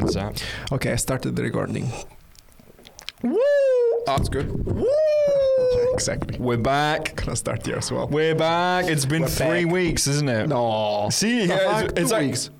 that. Okay, I started the recording. Woo! That's good. Woo! Exactly. We're back. Gonna start here as well. We're back. It's been We're three back. weeks, isn't it? No. See, The yeah, it's, it's two like, weeks.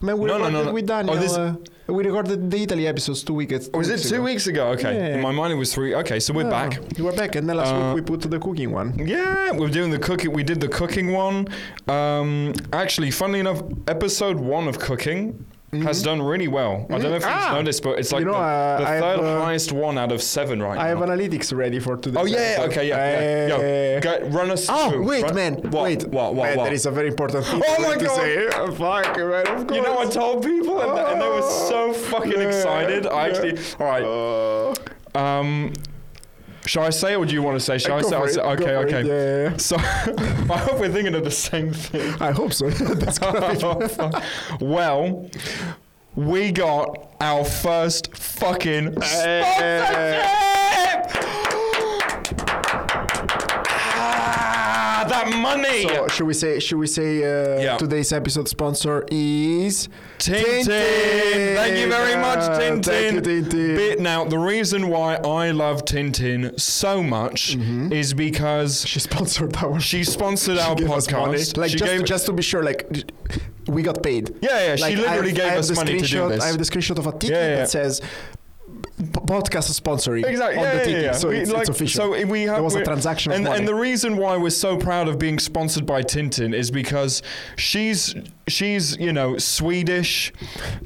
Man, we No, no, recorded no, no. with Daniel. Oh, this- uh, we recorded the Italy episodes two weeks. was it two ago. weeks ago? Okay. Yeah. In my mind, it was three. Okay, so we're No, back. We're back, and then last Uh, week we put the cooking one. Yeah, we're doing the cooking. We did the cooking one. Um, actually, funnily enough, episode one of cooking has done really well. I don't know if Ah! you've noticed, but it's like You know, the, uh, the I have, third uh, highest one out of seven right now. I have analytics ready for today. Oh yeah, okay, yeah, yeah. Yo, go, run us through. Oh through. wait, Run- man! What, Wait, what, what, man, what? There is a very important thing Oh my to God. say. Uh, fuck, man! Of course. You know, I told people, and, and they were so fucking Yeah, excited. I yeah. actually, all right. Uh, Um, shall I say, or do you want to say? Shall I say? it, say- Okay, it, okay. yeah, yeah. So I hope we're thinking of the same thing. I hope so. That's gonna be well, we got our first fucking sponsorship. That money. So should we say? Should we say? Uh, Yeah. Today's episode sponsor is Tintin. Thank you very much, Tintin. You, Tintin. Bit- now, the reason why I love Tintin so much Mm-hmm. is because She sponsored our. she sponsored our gave podcast. Like she just, gave, just to be sure, like we got paid. yeah, yeah. She Like, I literally have- gave us money to do this. I have the screenshot of a ticket Yeah, yeah. that says podcast sponsoring Exactly. on Yeah, the yeah, yeah. so We- it's, like, it's official. So we have there was a transaction and, and the reason why we're so proud of being sponsored by Tintin is because she's she's you know Swedish,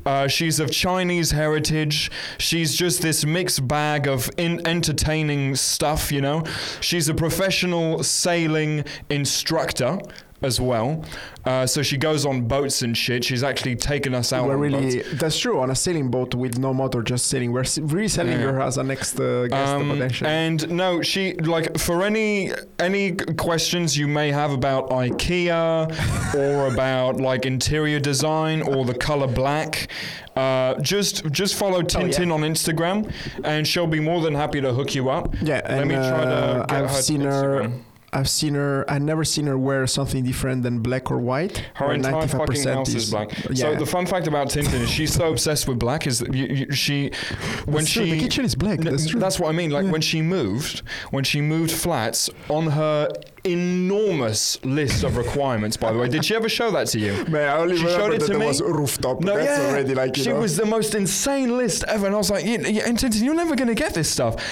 uh, she's of Chinese heritage. She's just this mixed bag of in entertaining stuff. You know, she's a professional sailing instructor. As well, uh, so she goes on boats and shit. She's actually taken us out. we're on boats. really that's true on a sailing boat with no motor, just sailing. We're really selling Yeah. her as a next uh, guest Um, potentially. and no, she like for any any questions you may have about IKEA or about like interior design or the color black, uh, just just follow Tintin on Instagram, and she'll be more than happy to hook you up. yeah, Let and me try to uh, get I've her seen her. I've seen her. I've never seen her wear something different than black or white. Her where entire fucking house is, black. Yeah. So the fun fact about Tintin is she's so obsessed with black is that you, you, she when That's true, the kitchen is black. N- That's true. That's what I mean. Like Yeah. when she moved, when she moved flats on her enormous list of requirements. By the way, did she ever show that to you? Man, I only She showed it to me. was rooftop. No, That's yeah, already like she know. was the most insane list ever, and I was like, yeah, yeah, and Tintin, you're never gonna get this stuff.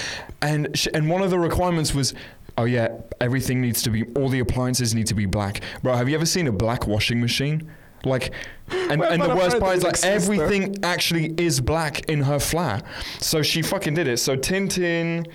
And she, and one of the requirements was. Oh yeah, everything needs to be. All the appliances need to be black, bro. Have you ever seen a black washing machine? Like, and, Well, and the worst part is like exists, though. everything actually is black in her flat. So she fucking did it. So Tintin.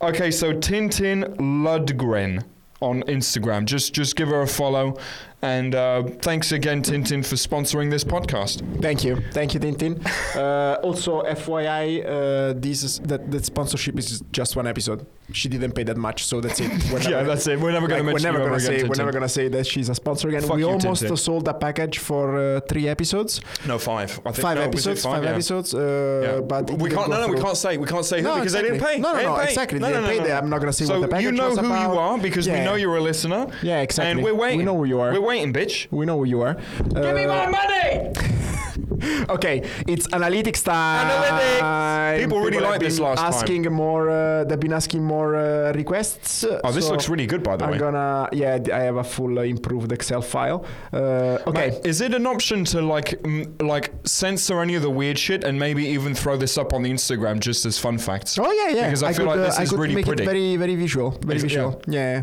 Okay, so Tintin Lundgren on Instagram. Just just give her a follow. And uh, thanks again, Tintin, for sponsoring this podcast. Thank you, thank you, Tintin. uh, also, FYI, uh, this is, that that sponsorship is just one episode. She didn't pay that much, so that's it. We're yeah, never- that's it. We're never going like, to we're never gonna say again, we're never gonna say that she's a sponsor again. Fuck we you, almost Tintin. sold a package for uh, three episodes, No, five. I think five no, episodes, five, yeah. episodes. Uh, Yeah. But we can't. No, no, we can't say. We can't say No, who because they didn't pay. No, no, no, pay. exactly. No, They didn't no, pay. I'm not gonna say so what the package you know who you are because we know you're a listener. Yeah, exactly. And we're waiting. We know who you are. Waiting, bitch. We know who you are. Give me Uh, my money. Okay, it's analytics time. Analytics. People really have liked this last time. asking more. Uh, they've been asking more uh, requests. Oh, this so looks really good, by the way. I'm gonna. Yeah, I have a full uh, improved Excel file. Uh, okay. Is it an option to like m- like censor any of the weird shit and maybe even throw this up on the Instagram just as fun facts? Oh yeah, yeah. Because I feel could, like uh, this I is could really make pretty. it very, very visual. Very Ex- visual. Yeah.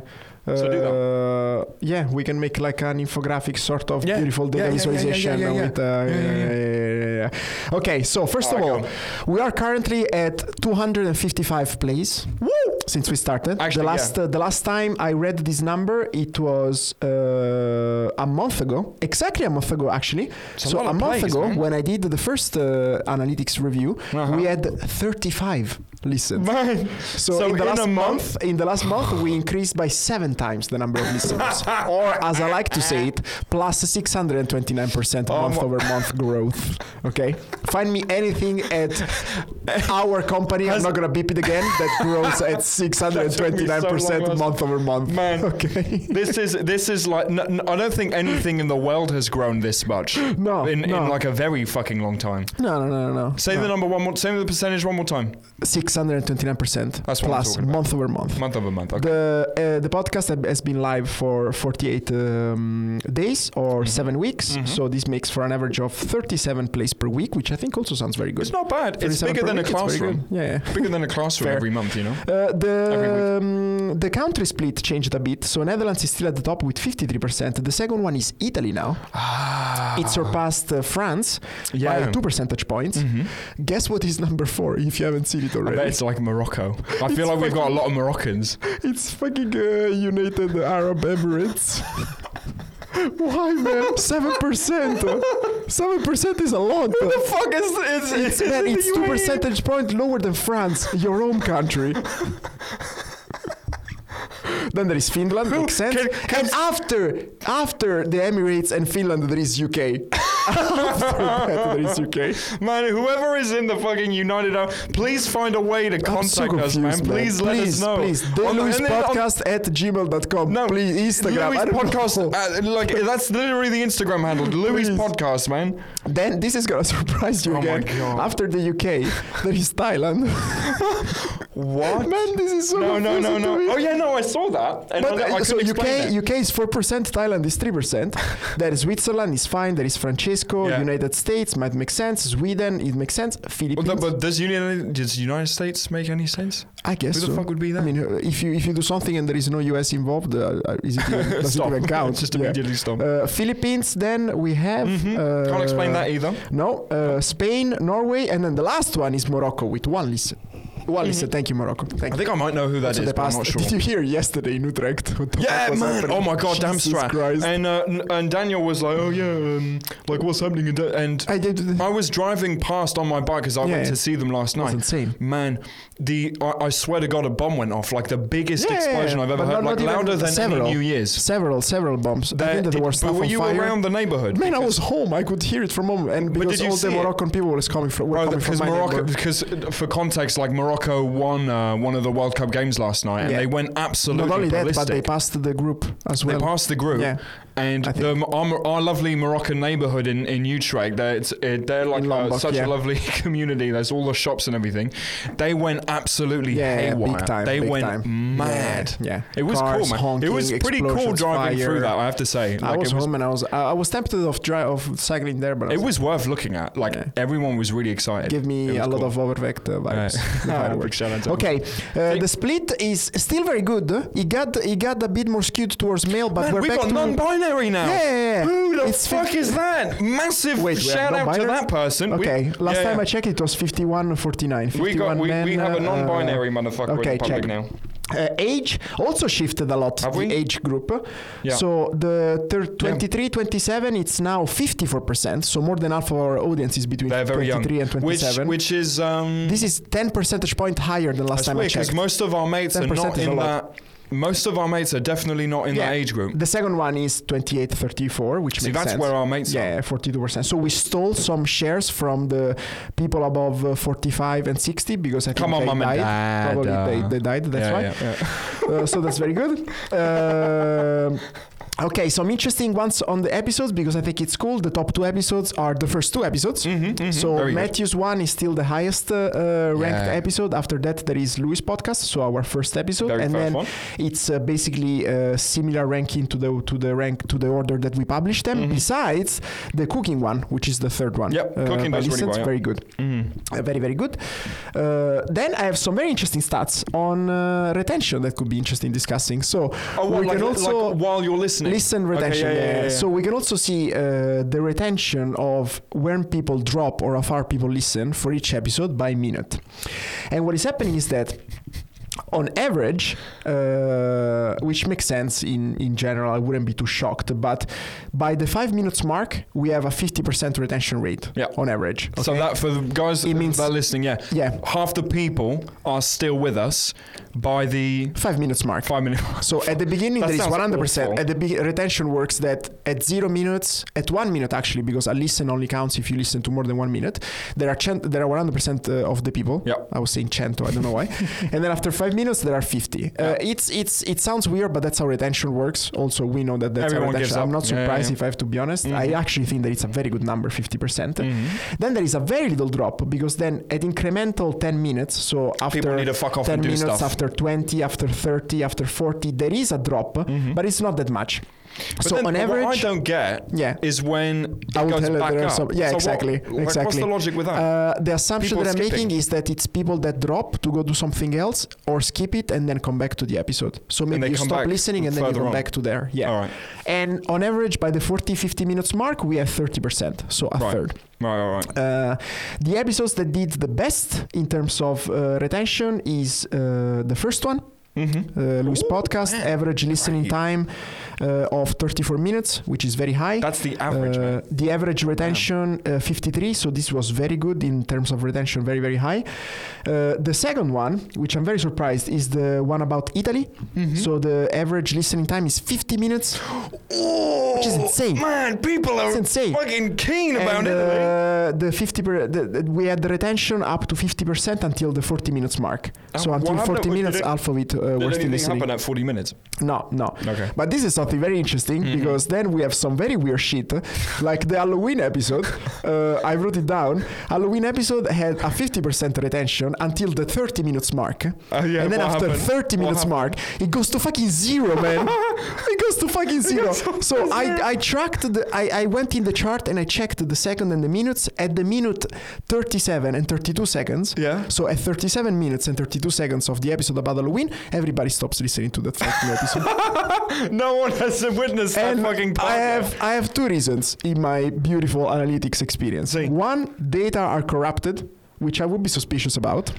So do that. Uh, yeah, we can make like an infographic sort of Yeah. beautiful data yeah, visualization yeah, with. Uh. Okay, so first of Alright, all, we are currently at 255 plays. Woo! Since we started, Actually, the last uh, the last time I read this number, it was uh, a month ago, exactly a month ago, actually. It's so lot a month plays, ago, man. when I did the first uh, analytics review, Uh-huh. we had 35 listens. Man. So, So in the last a month, in the last month, we increased by seven times the number of listeners, or as I like to say it, plus plus 629 percent Oh, month over month growth. Okay, find me anything at our company. I'm not gonna beep it again. That grows at 629% last- month over month. Man. Okay. This is this is like I don't think anything in the world has grown this much No, in, no. in like a very fucking long time. No, no, no, no. no. Say no. the number one more. Say the percentage one more time. 629% That's what plus month over month. Month over month. Okay. The uh, the podcast ha- has been live for 48 um, days or Mhm. seven weeks, Mhm. so this makes for an average of 37 plays per week, which I think also sounds very good. It's not bad. It's bigger than a week, very classroom. Yeah, yeah. Bigger than a classroom every month. You know. Uh, the um, the country split changed a bit. So Netherlands is still at the top with 53%. The second one is Italy now. Ah. It surpassed uh, France Yeah. by two percentage points. Mhm. Guess what is number four? If you haven't seen it already, it's like Morocco. I feel like we've got a lot of Moroccans. It's fucking uh, United Arab Emirates. Why, man? Seven percent. Seven percent is a lot. What the fuck is this? It's, man, it's two percentage point lower than France, your own country. then there is Finland, makes sense. Can- can- and after after the Emirates and Finland, there is UK. After that, is UK. Man, whoever is in the fucking United Arab, please find a way to I'm so contact us, confused, man. Please let us know. Please, the the- and on- podcast at gmail.com. No, please, Instagram. Louis I don't know. podcast, uh, like that's literally the Instagram handle. Louis podcast, man. Then this is gonna surprise you Oh my again. God. After the UK, there is Thailand. What? Man, this is so No, no, no, no. Oh yeah, no, I saw that. And But uh, so UK it. UK is four percent, Thailand is three percent. there is Switzerland is fine. There is Francesco, Yeah. United States might make sense. Sweden it makes sense. Well, Philippines, no, but does United does United States make any sense? I guess Who the so. fuck would be that? I mean, uh, if you if you do something and there is no US involved, uh, uh, is it even, does stop. it even count? Just Yeah. immediately stop. Uh, Philippines, then we have. Mhm. Uh, Can't explain that either. No, uh, Spain, Norway, and then the last one is Morocco with one listen. One listen. Thank you, Morocco. Thank I think I might know who that is, So the but I'm not sure. Did you hear yesterday in Utrecht? What the Yeah, was man. happening? Oh my god, damn Jesus straight. Christ. And uh, and Daniel was like, "Oh yeah, um, like what's happening?" in Da-" And I did. It I was driving past on my bike because I Yeah, went yeah. to see them last was night. insane. Man, the I, I swear to God, a bomb went off. Like the biggest Yeah, explosion I've ever heard. Like louder than several. any New Year's. Several, several bombs. I think that there did- were but stuff were on you fire. around the neighborhood? Man, I was home. I could hear it from home, and because all the? Moroccan people was coming from, were coming from because my Morocco, neighborhood. because uh, for context, like Morocco won uh, one of the World Cup games last night, and Yeah. they went absolutely Not only that, but they passed the group as well. They passed the group, Yeah. and the, our, our lovely Moroccan neighborhood in, in Utrecht, they're, they're like uh, such yeah. a lovely community. There's all the shops and everything. They went absolutely Yeah, haywire. big time. they went time. mad. Yeah. It was Cars, cool, man. Honking, it was pretty cool driving fire. through that. I have to say. I Like, was, was home and I was I was tempted of dri- of cycling there, but It was, was worth looking at. Like everyone was really excited. give me a lot of Overvecht uh, vibes. Yeah. No, Out to Okay, uh, the split is still very good. It got it got a bit more skewed towards male, but Man, we're we back got to non-binary now. Yeah, yeah, yeah. Who the It's fuck 50 is that? Massive Wait, shout out to that person. We- Okay, last yeah, time. I checked, it was 51 49. 51 we got we, men, we have a uh, non-binary motherfucker okay, in the public check. now. Uh, age also shifted a lot. Have the we? age group. Yeah. So the thir- 23, 27, it's now 54%. So more than half of our audience is between They're very 23 young. and 27. Which which is um. this is 10 percentage point higher than last time I weird because most of our mates are 10% not in that. Most of our mates are definitely not in Yeah. that age group. The second one is 28, 34, which See, makes that's sense. where our mates are. Yeah, 42%. So we stole some shares from the people above uh, 45 and 60 because I think Come on, they died. dad. Probably uh, they, they died, that's yeah, why. yeah, yeah. Uh, so that's very good. Okay, some interesting ones on the episodes because I think it's cool. The top two episodes are the first two episodes. Mhm, mhm. So Very good. Matthew's one is still the highest uh, uh, ranked Yeah. episode. After that, there is Louis podcast, so our first episode, Very and then one. it's uh, basically a similar ranking to the to the rank to the order that we publish them. Mhm. Besides the cooking one, which is the third one. Yep, cooking by does really well, yeah. Very good. Mhm. Uh, very very good. Uh, then I have some very interesting stats on uh, retention that could be interesting discussing. So Oh, what, we like, can also like while you're listening. Listen retention. yeah, yeah, yeah, yeah. So we can also see uh, the retention of when people drop or how far people listen for each episode by minute. And what is happening is that on average, uh, which makes sense in, in general, I wouldn't be too shocked. But by the five minutes mark, we have a 50% retention rate Yeah. on average. So that for the guys It means- that are listening, yeah, yeah, half the people are still with us by the five minutes mark. five minute. So at the beginning That there is sounds 100%. awful. At the be- retention works that at zero minutes, at one minute actually, because a listen only counts if you listen to more than one minute. There are cent- there are 100% uh, of the people. Yeah. I was saying cento, I don't know why. and then after five minutes minutes, there are 50. Uh, it's it's it sounds weird, but that's how retention works. Also, we know that that's Everyone how gives retention. I'm not surprised yeah. if I have to be honest. I Mhm. actually think that it's a very good number, 50%. Mhm. Then there is a very little drop because then at incremental 10 minutes, so after need to fuck off 10 minutes, after 20, after 30, after 40, there is a drop, Mhm. but it's not that much. But so then on what I don't get yeah. is when it I will goes tell back up. some- yeah, So what- exactly, What's exactly. the logic with that? Uh, the assumption People that I'm skipping. making is that it's people that drop to go do something else or skip it and then come back to the episode. So maybe you stop listening and then you come on. back to there. Yeah. All right. And on average, by the 40, 50 minutes mark, we have 30%. So a Right. third. Right, all right. Uh, the episodes that did the best in terms of uh, retention is uh, the first one, Mm-hmm. uh, Louis Ooh, podcast, man. average listening time of 34 minutes, which is very high. That's the average, Uh, the average retention uh, 53 so this was very good in terms of retention very very high uh, the second one which i'm very surprised is the one about italy Mhm. so the average listening time is 50 minutes oh, which is insane. Man, people are insane. fucking keen about and it. uh, the 50 per, the, the- we had the retention up to 50% until the 40 minutes mark so until 40 minutes it- half of it uh, Did were still anything listening happen at 40 minutes? no no Okay. But this is something very interesting Mhm. because then we have some very weird shit, like the Halloween episode. uh, I wrote it down. Halloween episode had a 50% retention until the 30 minutes mark. Uh, yeah, and then after happened? 30 minutes mark, it goes to fucking zero, man. it goes to fucking zero. So I, I tracked the, I, I went in the chart and I checked the second and the minutes. At the minute 37 and 32 seconds, Yeah. so at 37 minutes and 32 seconds of the episode about Halloween, everybody stops listening to that fucking episode. no one has witnessed that and fucking I have I have two reasons in my beautiful analytics experience. One, data are corrupted, which I would be suspicious about.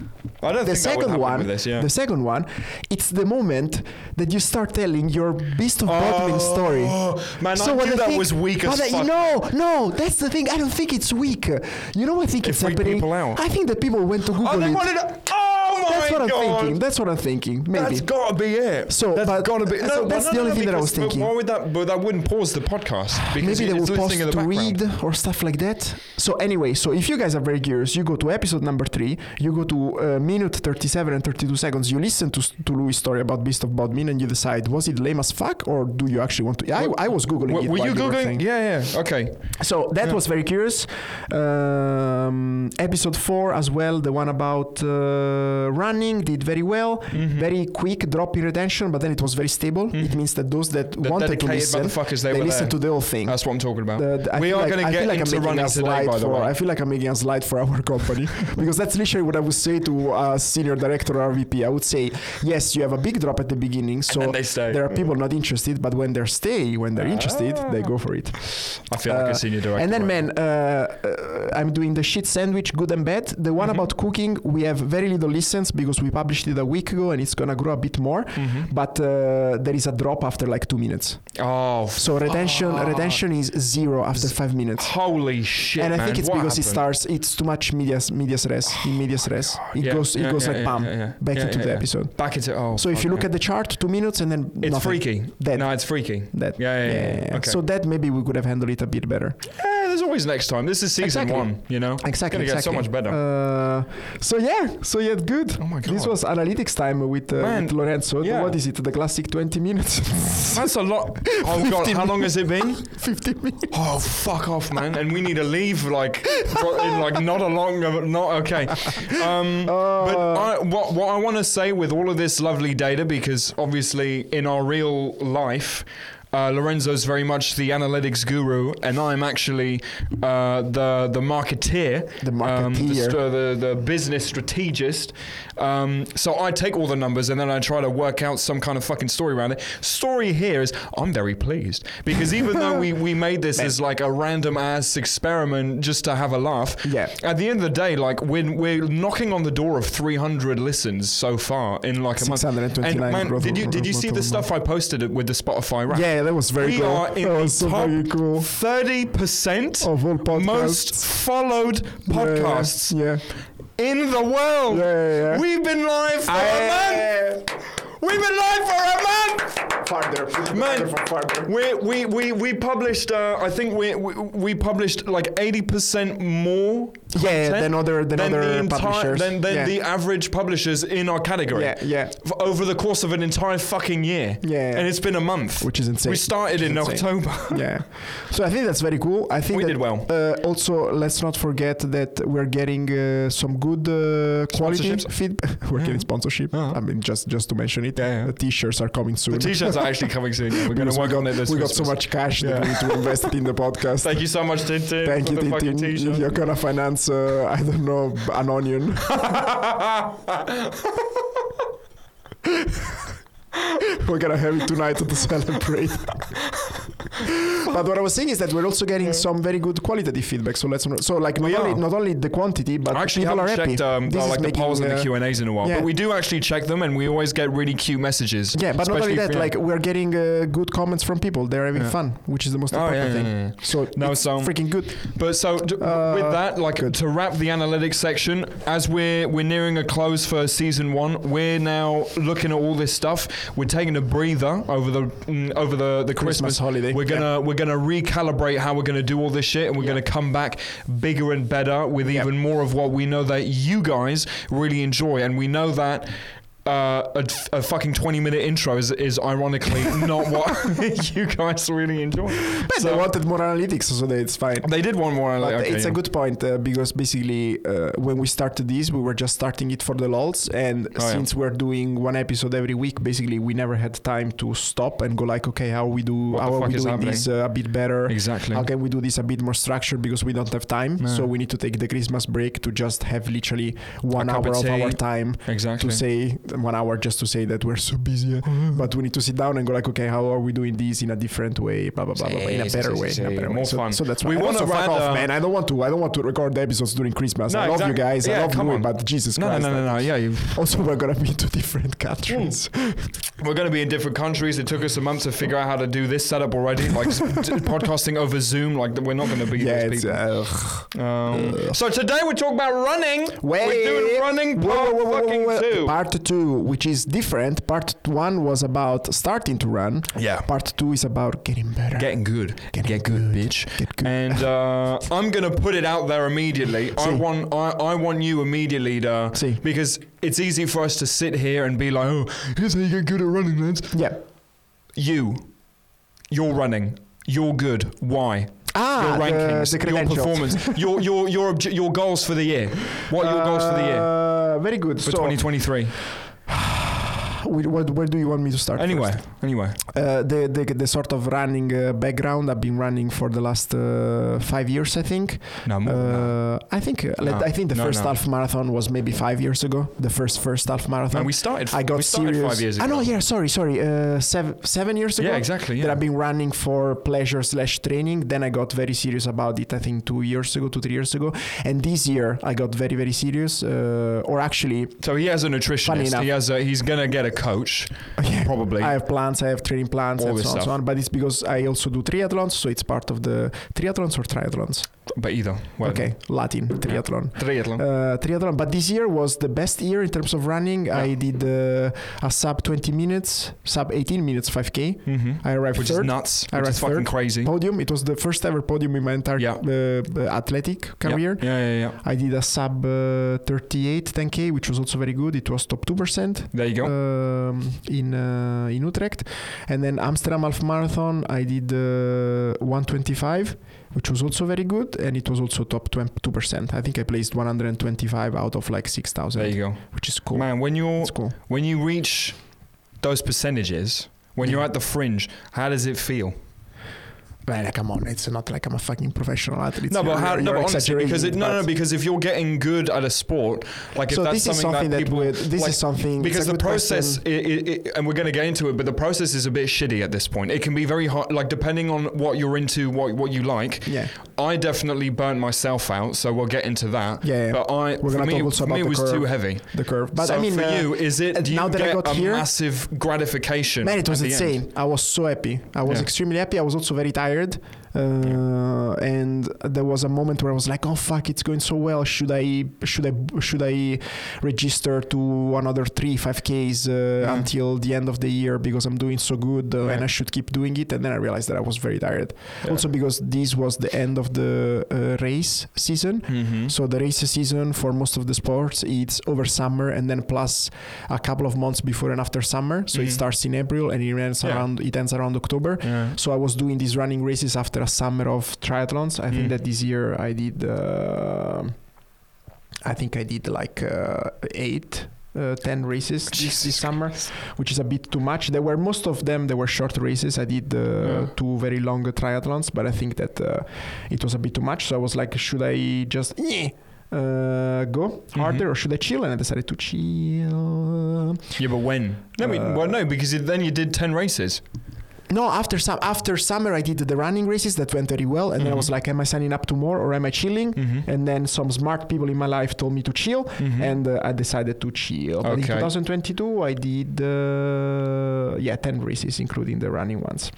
I don't The would second one, with this, yeah. the second one, it's the moment that you start telling your beast of bodmin oh, story. Oh, Man, So I what knew that think- was weak as fuck. No, no, that's the thing. I don't think it's weak. You know, what I think It it's happening. I think that people went to Google Oh, they it. wanted to. Oh my That's what I'm god. thinking. That's what I'm thinking. Maybe. That's got to be it. So, that's but- got to be. so No, that's no, the only no, thing that I was thinking. Why would that? But that wouldn't pause the podcast because Maybe they post listening the to read or stuff like that. So anyway, so if you guys are very curious, you go to episode number three, you go to uh, minute 37 and 32 seconds, you listen to, to Louis' story about Beast of Bodmin and you decide, was it lame as fuck or do you actually want to... I, I was Googling Were, it were you googling? yeah, yeah. Okay. So that Yeah. was very curious. Um, episode four as well, the one about uh, running, did very well. Mhm. Very quick drop in retention, but then it was very stable. It Mhm. means that those that The wanted to listen, motherfuckers, they, they listened to the whole thing. That's what I'm talking about. The- the- We are like- gonna get feel like into running a today, by the way. I feel like I'm making a slide for our company because that's literally what I would say to a senior director or RVP. I would say, yes, you have a big drop at the beginning, so there are people not interested, but when they stay, when they're interested, they go for it. I feel like Uh, a senior director. And then, right man, uh, uh, I'm doing the shit sandwich, good and bad. The one Mhm. about cooking, we have very little listens because we published it a week ago, and it's gonna grow a bit more. Mhm. But uh, there is a drop after like two minutes. Oh, So retention, retention is zero after five minutes. Holy shit, and I man. think it's What because it starts. It's too much medias medias res oh in medias res. It Yeah, goes it yeah, goes yeah, like bam back into the episode. Back into oh. So if you look at the chart, two minutes and then it's nothing. freaky. Dead. No, it's freaky. That Yeah, yeah, yeah. yeah. Okay. So that maybe we could have handled it a bit better. There's always next time. This is season Exactly. one. You know. Exactly. It's Gonna get so much better. Uh, so yeah. So yeah, good. Oh my god. This was analytics time with, uh, Man, with Lorenzo. yeah. What is it? The classic 20 minutes? That's a lot. Oh god, how long has it been? 50 minutes. Oh fuck off, man! And we need to leave like, in, like not a long, not okay. Um, but Uh, I, what what I want to say with all of this lovely data, because obviously in our real life. Uh, Lorenzo's very much the analytics guru, and I'm actually uh, the the marketeer, The um, the, st- the the business strategist. Um, so I take all the numbers and then I try to work out some kind of fucking story around it. Story here is I'm very pleased because even though we, we made this as like a random ass experiment just to have a laugh, Yeah. At the end of the day, like we're we're knocking on the door of 300 listens so far in like a month. And man, did you did you see the stuff I posted with the Spotify rap? Yeah, that was very we cool. are in that the was so very cool. 30 percent Of all podcasts. most followed Yeah, podcasts Yeah. In the world. Yeah, yeah, yeah. We've been live for a Aye. month. We've been live for a month. Farther. Man, farther. we we we we published. Uh, I think we, we we published like eighty percent more. Yeah, than other- than other the entire publishers. than, than Yeah. the average publishers in our category. Yeah, yeah. over the course of an entire fucking year. Yeah. And it's been a month. Which is insane. We started in insane. October. yeah. So I think that's very cool. I think We that, did well. Uh, also, let's not forget that we're getting uh, some good uh, quality feedback. we're Yeah. getting sponsorship. Uh-huh. I mean, just just to mention it. Yeah. The t-shirts are coming soon. The t-shirts actually coming soon. Yeah, We're going to work got, on it this we got so much cash that we need to invest it in the podcast. Thank you so much, Tintin. Thank you, the fucking Tintin. t-shirt. You're gonna finance, uh, I don't know, an onion. We're gonna have it tonight to celebrate. but what I was saying is that we're also getting some very good qualitative feedback. So let's so like not We only not only the quantity, but I actually people haven't happy. checked um, This uh, is like the making, polls and the uh, Q and A's in a while, yeah. but we do actually check them, and we always get really cute messages. Yeah, but not only that, we- like we're getting uh, good comments from people. They're having Yeah. fun, which is the most Oh, important yeah, thing. yeah, yeah. So No, it's so- freaking good. But so d- Uh, with that, like good. to wrap the analytics section, as we're we're nearing a close for season one, we're now looking at all this stuff. We're taking a breather over the mm, over the the Christmas Christmas, holiday, We're gonna we're gonna recalibrate how we're gonna do all this shit, and we're Yeah. gonna come back bigger and better with Yeah. even more of what we know that you guys really enjoy, and we know that. Uh, a, a fucking 20 minute intro is, is ironically not what you guys really enjoy. But So- they wanted more analytics, so that it's fine. They did one more. But okay, it's yeah. a good point uh, because basically uh, when we started this, we were just starting it for the lulz, and Oh, yeah. since we're doing one episode every week, basically we never had time to stop and go like, okay, how we do, What how are we doing happening? this uh, a bit better? Exactly. How can we do this a bit more structured because we don't have time? Yeah. So we need to take the Christmas break to just have literally one cup hour of of our time Exactly. to say one hour just to say that we're so busy. But we need to sit down and go like, okay, how are we doing this in a different way? Blah blah blah, blah, blah in a better way. in a better way. more So, fun. so that's We why. wanna Also, fuck off, man. I don't want to. I don't want to record the episodes during Christmas. No, I love exact- you guys. yeah, I love come you, on. but Jesus No, no, Christ. no, no, no. Yeah, you, Also, we're gonna be in two different countries. we're going to be in different countries. It took us a month to figure out how to do this setup already, like podcasting over Zoom. Like we're not going to be yeah, those it's. people. Uh, um, so today we're talking about running. Wait. We're doing running Whoa, part whoa, whoa, whoa, fucking whoa, whoa. two. Part two, which is different. Part one was about starting to run. yeah. Part two is about getting better. Getting good. Getting Get good, good. bitch. Get good. And uh, I'm gonna put it out there immediately. I want I, I want you immediately to See. because it's easy for us to sit here and be like, oh, here's how you get good at running, lads. yeah. You, you're running. You're good. Why? Ah, your the- rankings, the your performance, your your your obje- your goals for the year. What are your goals for the year Uh, very good. for so, 2023? Wh- what, where do you want me to start? Anyway, first? anyway. Uh, the, the the sort of running uh, background. I've been running for the last uh, five years, I think. No more. that. Uh, I think uh, let- No. I think the No, first no. half marathon was maybe five years ago. The first first half marathon. And we started. I got started serious. five years ago. Ah no, yeah, sorry, sorry. Uh, seven seven years ago. Yeah, exactly. Yeah. That I've been running for pleasure slash training. Then I got very serious about it. I think two years ago, two three years ago, and this year I got very very serious. Uh, or actually, So he has a nutritionist. enough. He has a. He's gonna get a coach. yeah, Probably. I have plans. I have training plans All and so on, so on. But it's because I also do triathlons, so it's part of the triathlons or triathlons. but either. Well, okay, Latin triathlon. Triathlon. Uh, triathlon, but this year was the best year in terms of running. Yeah. I did uh, a sub 20 minutes, sub 18 minutes 5k. hmm I arrived Which third. is nuts. I arrived fucking third. crazy. Podium. It was the first ever podium in my entire Yeah. uh, uh, athletic Yeah. career. Yeah, yeah, yeah. I did a sub uh, 38 10k, which was also very good. It was top two percent There you go. Um, in uh, in Utrecht, and then Amsterdam Half Marathon. I did uh, 125, which was also very good, and it was also top 2 percent. I think I placed 125 out of like 6,000, there you go. which is cool. Man, when you're cool. when you reach those percentages, when you're at the fringe, how does it feel? Man, come on, it's not like I'm a fucking professional athlete. No, but You're- how? you're No, but honestly, because it, no, no, because if you're getting good at a sport, like if so that's something, something that, people, this like, is something because the process, question. i i i and we're going to get into it, but the process is a bit shitty at this point. It can be very hard, like depending on what you're into, what what you like. Yeah, I definitely burnt myself out, so we'll get into that. Yeah, yeah. But I, We're for me, for me, it was too heavy. the curve. But so I mean, for uh, you, is it? Do you now that I got a here- massive gratification? Man, it was at the end? insane. I was so happy. I was extremely happy. I was also very tired fired uh, and there was a moment where I was like, "Oh fuck, it's going so well. Should I should I should I register to another three five Ks uh, Yeah. until the end of the year because I'm doing so good uh, and I should keep doing it?" And then I realized that I was very tired. Yeah. Also because this was the end of the uh, race season. Mhm. So the race season for most of the sports it's over summer and then plus a couple of months before and after summer. So it Mhm. starts in April and it ends Yeah. around it ends around October. yeah. So I was doing these running races after a summer of triathlons. I Mm. think that this year I did. Uh, I think I did like uh, eight. Uh, 10 races this, this summer which is a bit too much there were most of them there were short races i did uh, Yeah. two very long triathlons but i think that uh, it was a bit too much so i was like should i just eh, uh, go harder Mhm. or should i chill and i decided to chill Yeah, but when? No, I mean, well, no, because it, then you did ten races. No, after some after summer I did the running races that went very well, and then I was like, am I signing up to more or am I chilling? Mm-hmm. And then some smart people in my life told me to chill, and uh, I decided to chill. But in 2022 I did uh, yeah 10 races, including the running ones.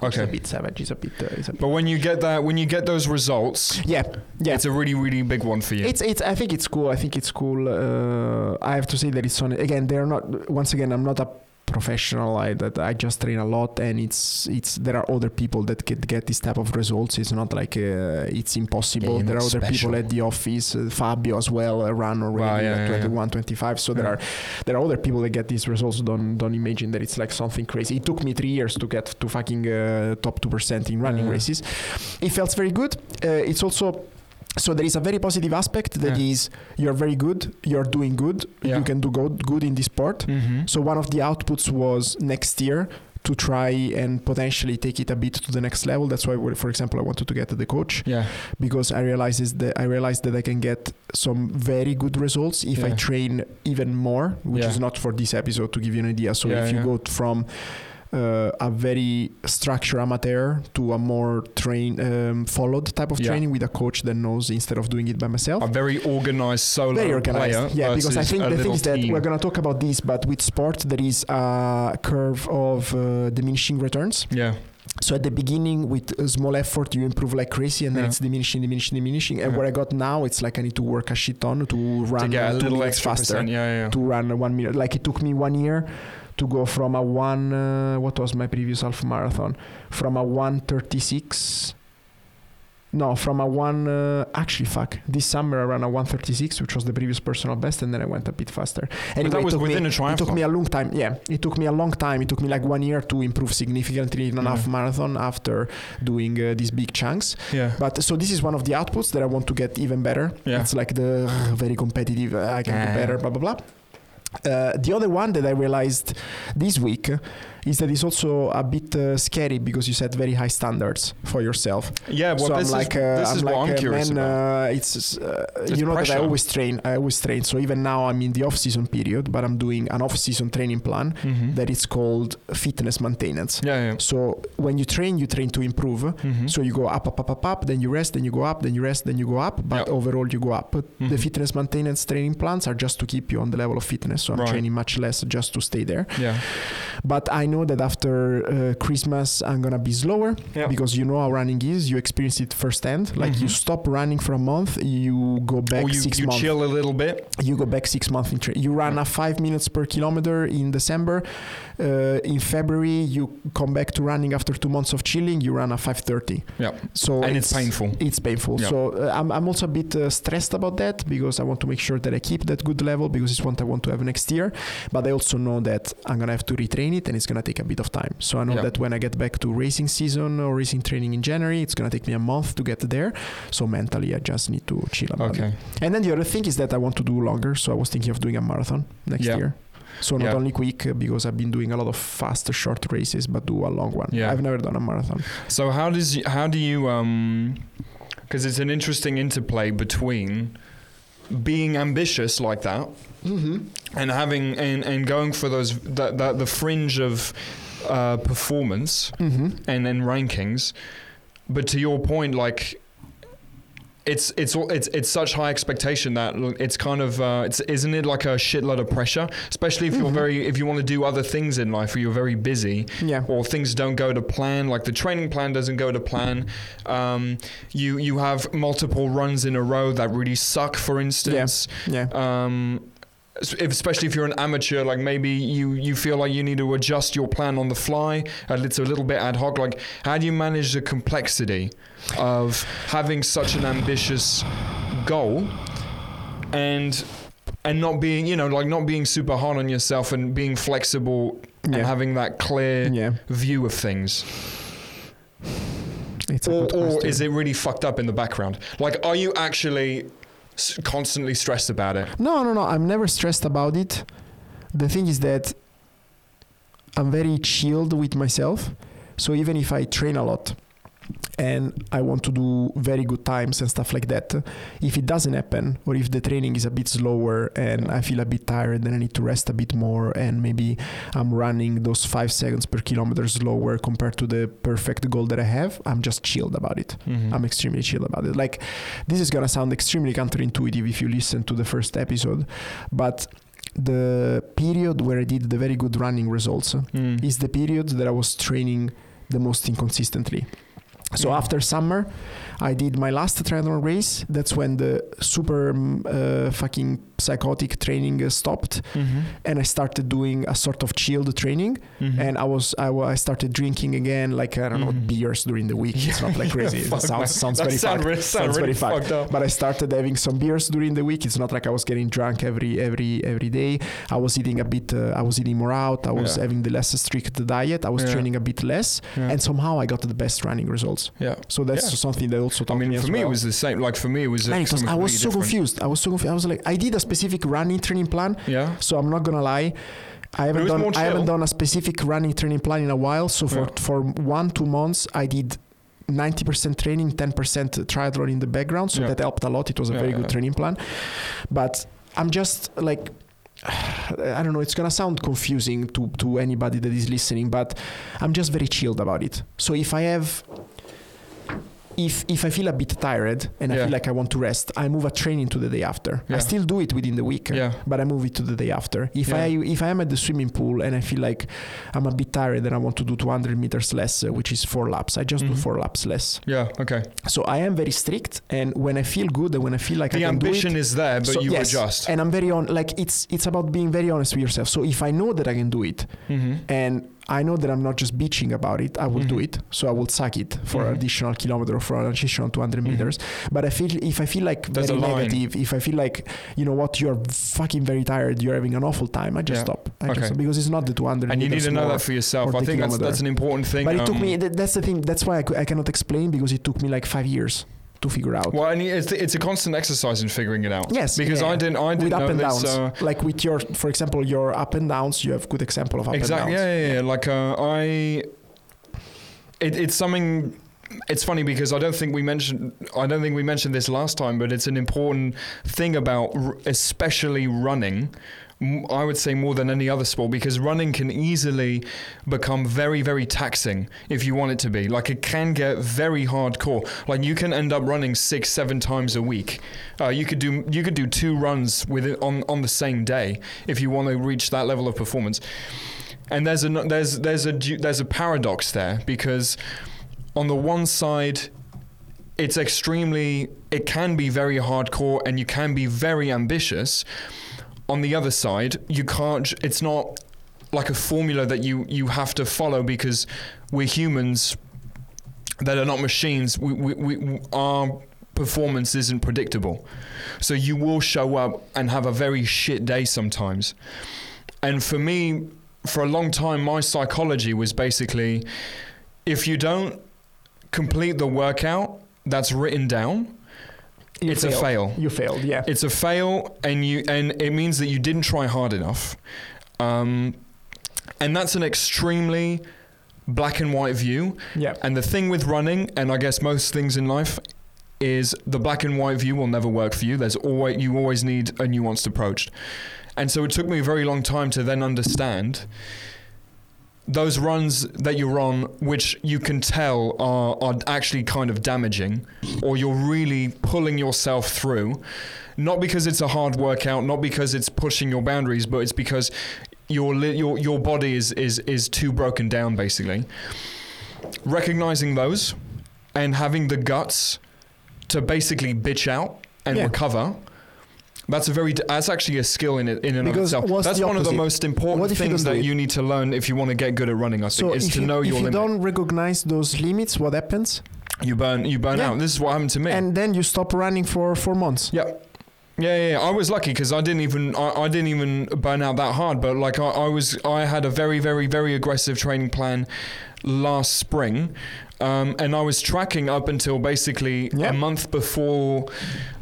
Which is a okay. bit savage. It's a bit. Uh, it's a bit But when you get that, when you get those results, yeah, yeah. it's a really, really big one for you. It's it's. I think it's cool. I think it's cool. Uh, I have to say that it's on. Again, they're not. Once again, I'm not a professional. I that I just train a lot, and it's it's. There are other people that get get this type of results. It's not like uh, it's impossible. you're there are other people at the office. Uh, Fabio as well uh, run already Wow, yeah, at yeah, yeah. 21, 25. So there are there are other people that get these results. Don't don't imagine that it's like something crazy. It took me three years to get to fucking uh, top two percent in running Yeah. races. It felt very good. Uh, it's also so there is a very positive aspect that is Yeah. you're very good, you're doing good, Yeah. you can do good, good in this sport. Mm-hmm. So one of the outputs was next year to try and potentially take it a bit to the next level. That's why, for example, I wanted to get the coach Yeah. because I realized that I realized that I can get some very good results if I train even more, which Yeah. is not for this episode to give you an idea. So Yeah, if you yeah. go from uh, a very structured amateur to a more train um, followed type of Yeah. training with a coach that knows instead of doing it by myself A very organized solo very organized. player. Yeah, because I think the thing is that we're gonna talk about this, but with sport there is a curve of uh, diminishing returns. Yeah. So at the beginning, with a small effort, you improve like crazy, and then Yeah. it's diminishing, diminishing, diminishing. And Yeah. where I got now, it's like I need to work a shit ton to run To get a two little minutes faster. Yeah, yeah. To run one minute, like it took me one year to go from a one. Uh, what was my previous half marathon? From a one thirty six. No, from a one. Uh, actually, fuck. This summer I ran a one thirty six, which was the previous personal best, and then I went a bit faster. Anyway, but that it was took me- within a it took me a long time. Yeah, it took me a long time. It took me like one year to improve significantly in an half Mhm. marathon after doing uh, these big chunks. yeah. But so this is one of the outputs that I want to get even better. Yeah. It's like the uh, very competitive. I can Yeah. do better. Blah blah blah. Uh, the other one that I realized this week is that it's also a bit uh, scary because you set very high standards for yourself. Yeah, well, so this I'm like, is, uh, this I'm is like, what I'm uh, curious man, about. uh, it's uh, It's you know that I always train. I always train. So even now I'm in the off-season period, but I'm doing an off-season training plan Mhm. that is called fitness maintenance. yeah, yeah. So when you train, you train to improve. Mhm. So you go up, up, up, up, up, then you rest, then you go up, then you rest, then you go up. But Yeah. overall, you go up. But The fitness maintenance training plans are just to keep you on the level of fitness. So I'm Right. training much less just to stay there. Yeah. But I know that after uh, Christmas, I'm gonna be slower Yeah. because you know how running is. You experience it firsthand. Like you Mhm. stop running for a month, you go back or you, six you months. chill a little bit. You go back six months in tra- You run a five minutes per kilometer in December. Uh, in February, you come back to running after two months of chilling. You run a five thirty. Yeah. So and it's, painful. It's painful. Yeah. So uh, I'm, I'm also a bit uh, stressed about that because I want to make sure that I keep that good level because it's what I want to have next year. But I also know that I'm gonna have to retrain it and it's gonna take a bit of time. So I know Yeah. that when I get back to racing season or racing training in January, it's gonna take me a month to get there. So mentally, I just need to chill about it. Okay. And then the other thing is that I want to do longer. So I was thinking of doing a marathon next Yeah. year. So not Yeah. only quick uh, because I've been doing a lot of fast short races, but do a long one. Yeah. I've never done a marathon. So how does y- how do you um because it's an interesting interplay between being ambitious like that Mm-hmm. and having and, and going for those that, that the fringe of uh, performance Mm-hmm. and then rankings but to your point like it's it's all- it's it's such high expectation that it's kind of uh, it's isn't it like a shitload of pressure, especially if you're Mhm. very if you want to do other things in life or you're very busy Yeah. or things don't go to plan, like the training plan doesn't go to plan. Um, you you have multiple runs in a row that really suck, for instance. Yeah. Um, s- if, especially if you're an amateur, like maybe you, you feel like you need to adjust your plan on the fly, and it's a little bit ad hoc. Like, how do you manage the complexity of having such an ambitious goal and and not being, you know, like not being super hard on yourself and being flexible and Yeah. having that clear Yeah. view of things? It's Or, or is it really fucked up in the background? Like, are you actually constantly stressed about it? No, no, no. I'm never stressed about it. The thing is that I'm very chilled with myself. So even if I train a lot and I want to do very good times and stuff like that, if it doesn't happen, or if the training is a bit slower and I feel a bit tired and I need to rest a bit more, and maybe I'm running those five seconds per kilometer slower compared to the perfect goal that I have, I'm just chilled about it. Mhm. I'm extremely chilled about it. Like, this is gonna sound extremely counterintuitive if you listen to the first episode, but the period where I did the very good running results Mm. is the period that I was training the most inconsistently. So after summer, I did my last triathlon race. That's when the super mm, uh, fucking psychotic training uh, stopped, Mhm. and I started doing a sort of chilled training. Mhm. And I was I, I started drinking again, like I don't know Mhm. beers during the week. It's not like crazy. It sounds sounds That very sound fucked. really, sound Sounds really very fucked. up. But I started having some beers during the week. It's not like I was getting drunk every every every day. I was eating a bit. Uh, I was eating more out. I was Yeah. having the less strict diet. I was Yeah. training a bit less, Yeah. and somehow I got the best running results. Yeah. So that's Yeah. something that also I mean, me for me, well. it was the same. Like for me, it was. Man, it was- I was so different. confused. I was so confused. I was like, I did a specific running training plan. Yeah. So I'm not gonna lie. I haven't done I haven't done a specific running training plan in a while. So for Yeah. for one two months I did 90% training, 10% triathlon in the background. So Yeah. that helped a lot. It was a very good training plan. But I'm just like I don't know, it's gonna sound confusing to, to anybody that is listening, but I'm just very chilled about it. So if I have if if I feel a bit tired and I feel like I want to rest, I move a training to the day after. Yeah. I still do it within the week Yeah. but I move it to the day after. If Yeah. I if I am at the swimming pool and I feel like I'm a bit tired and I want to do 200 meters less, uh, which is four laps, I just do Mhm. four laps less. Yeah. Okay. So I am very strict, and when I feel good and when I feel like I the can ambition do it, is there, but so- you yes, adjust. and I'm very on. Like it's it's about being very honest with yourself. So if I know that I can do it, hmm and I know that I'm not just bitching about it, I will do Mhm. it. So I will suck it for Mhm. additional kilometer or for additional 200 Mhm. meters. But I feel if I feel like There's very negative, if I feel like you know what, you're fucking very tired, you're having an awful time, I just Yeah. stop. I Okay. just because it's not the 200 And you need to know that for yourself. I think that's that's an important thing. But it took um, me. That's the thing. That's why I, I cannot explain because it took me like five years to figure out. Well, and it's it's a constant exercise in figuring it out. Yes, Because yeah. I didn't I didn't with up know and this. downs, Uh, like with your, for example, your up and downs, you have good example of up exactly. and downs. Yeah, yeah, yeah. Like uh, I, it, it's something. It's funny because I don't think we mentioned. I don't think we mentioned this last time, but it's an important thing about, r- especially running. I would say more than any other sport because running can easily become very, very taxing if you want it to be. Like it can get very hardcore. Like you can end up running six, seven times a week. Uh, you could do you could do two runs with it on on the same day if you want to reach that level of performance. And there's a there's there's a there's a paradox there because on the one side it's extremely it can be very hardcore and you can be very ambitious on the other side you can't it's not like a formula that you you have to follow because we're humans that are not machines. We, we, we our performance isn't predictable. So you will show up and have a very shit day sometimes. And for me for a long time my psychology was basically if you don't complete the workout that's written down You it's a fail. You failed, yeah. it's a fail and you and it means that you didn't try hard enough. Um, and that's an extremely black and white view. Yeah. and the thing with running and i guess most things in life is the black and white view will never work for you. There's always you always need a nuanced approach. And so it took me a very long time to then understand those runs that you're on, which you can tell are, are actually kind of damaging, or you're really pulling yourself through, not because it's a hard workout, not because it's pushing your boundaries, but it's because your li- your your body is is is too broken down, basically. Recognizing those and having the guts to basically bitch out and Yeah. recover. That's a very. That's actually a skill in it in and Because of itself. That's one of the most important if you things that you need to learn if you want to get good at running. I think So is if to you, know if your you limit. don't recognize those limits, what happens? You burn. You burn Yeah. out. This is what happened to me. And then you stop running for four months. Yeah. Yeah, yeah, yeah. I was lucky because I didn't even I, I didn't even burn out that hard. But like I, I was, I had a very, very, very aggressive training plan last spring, um, and I was tracking up until basically Yeah. a month before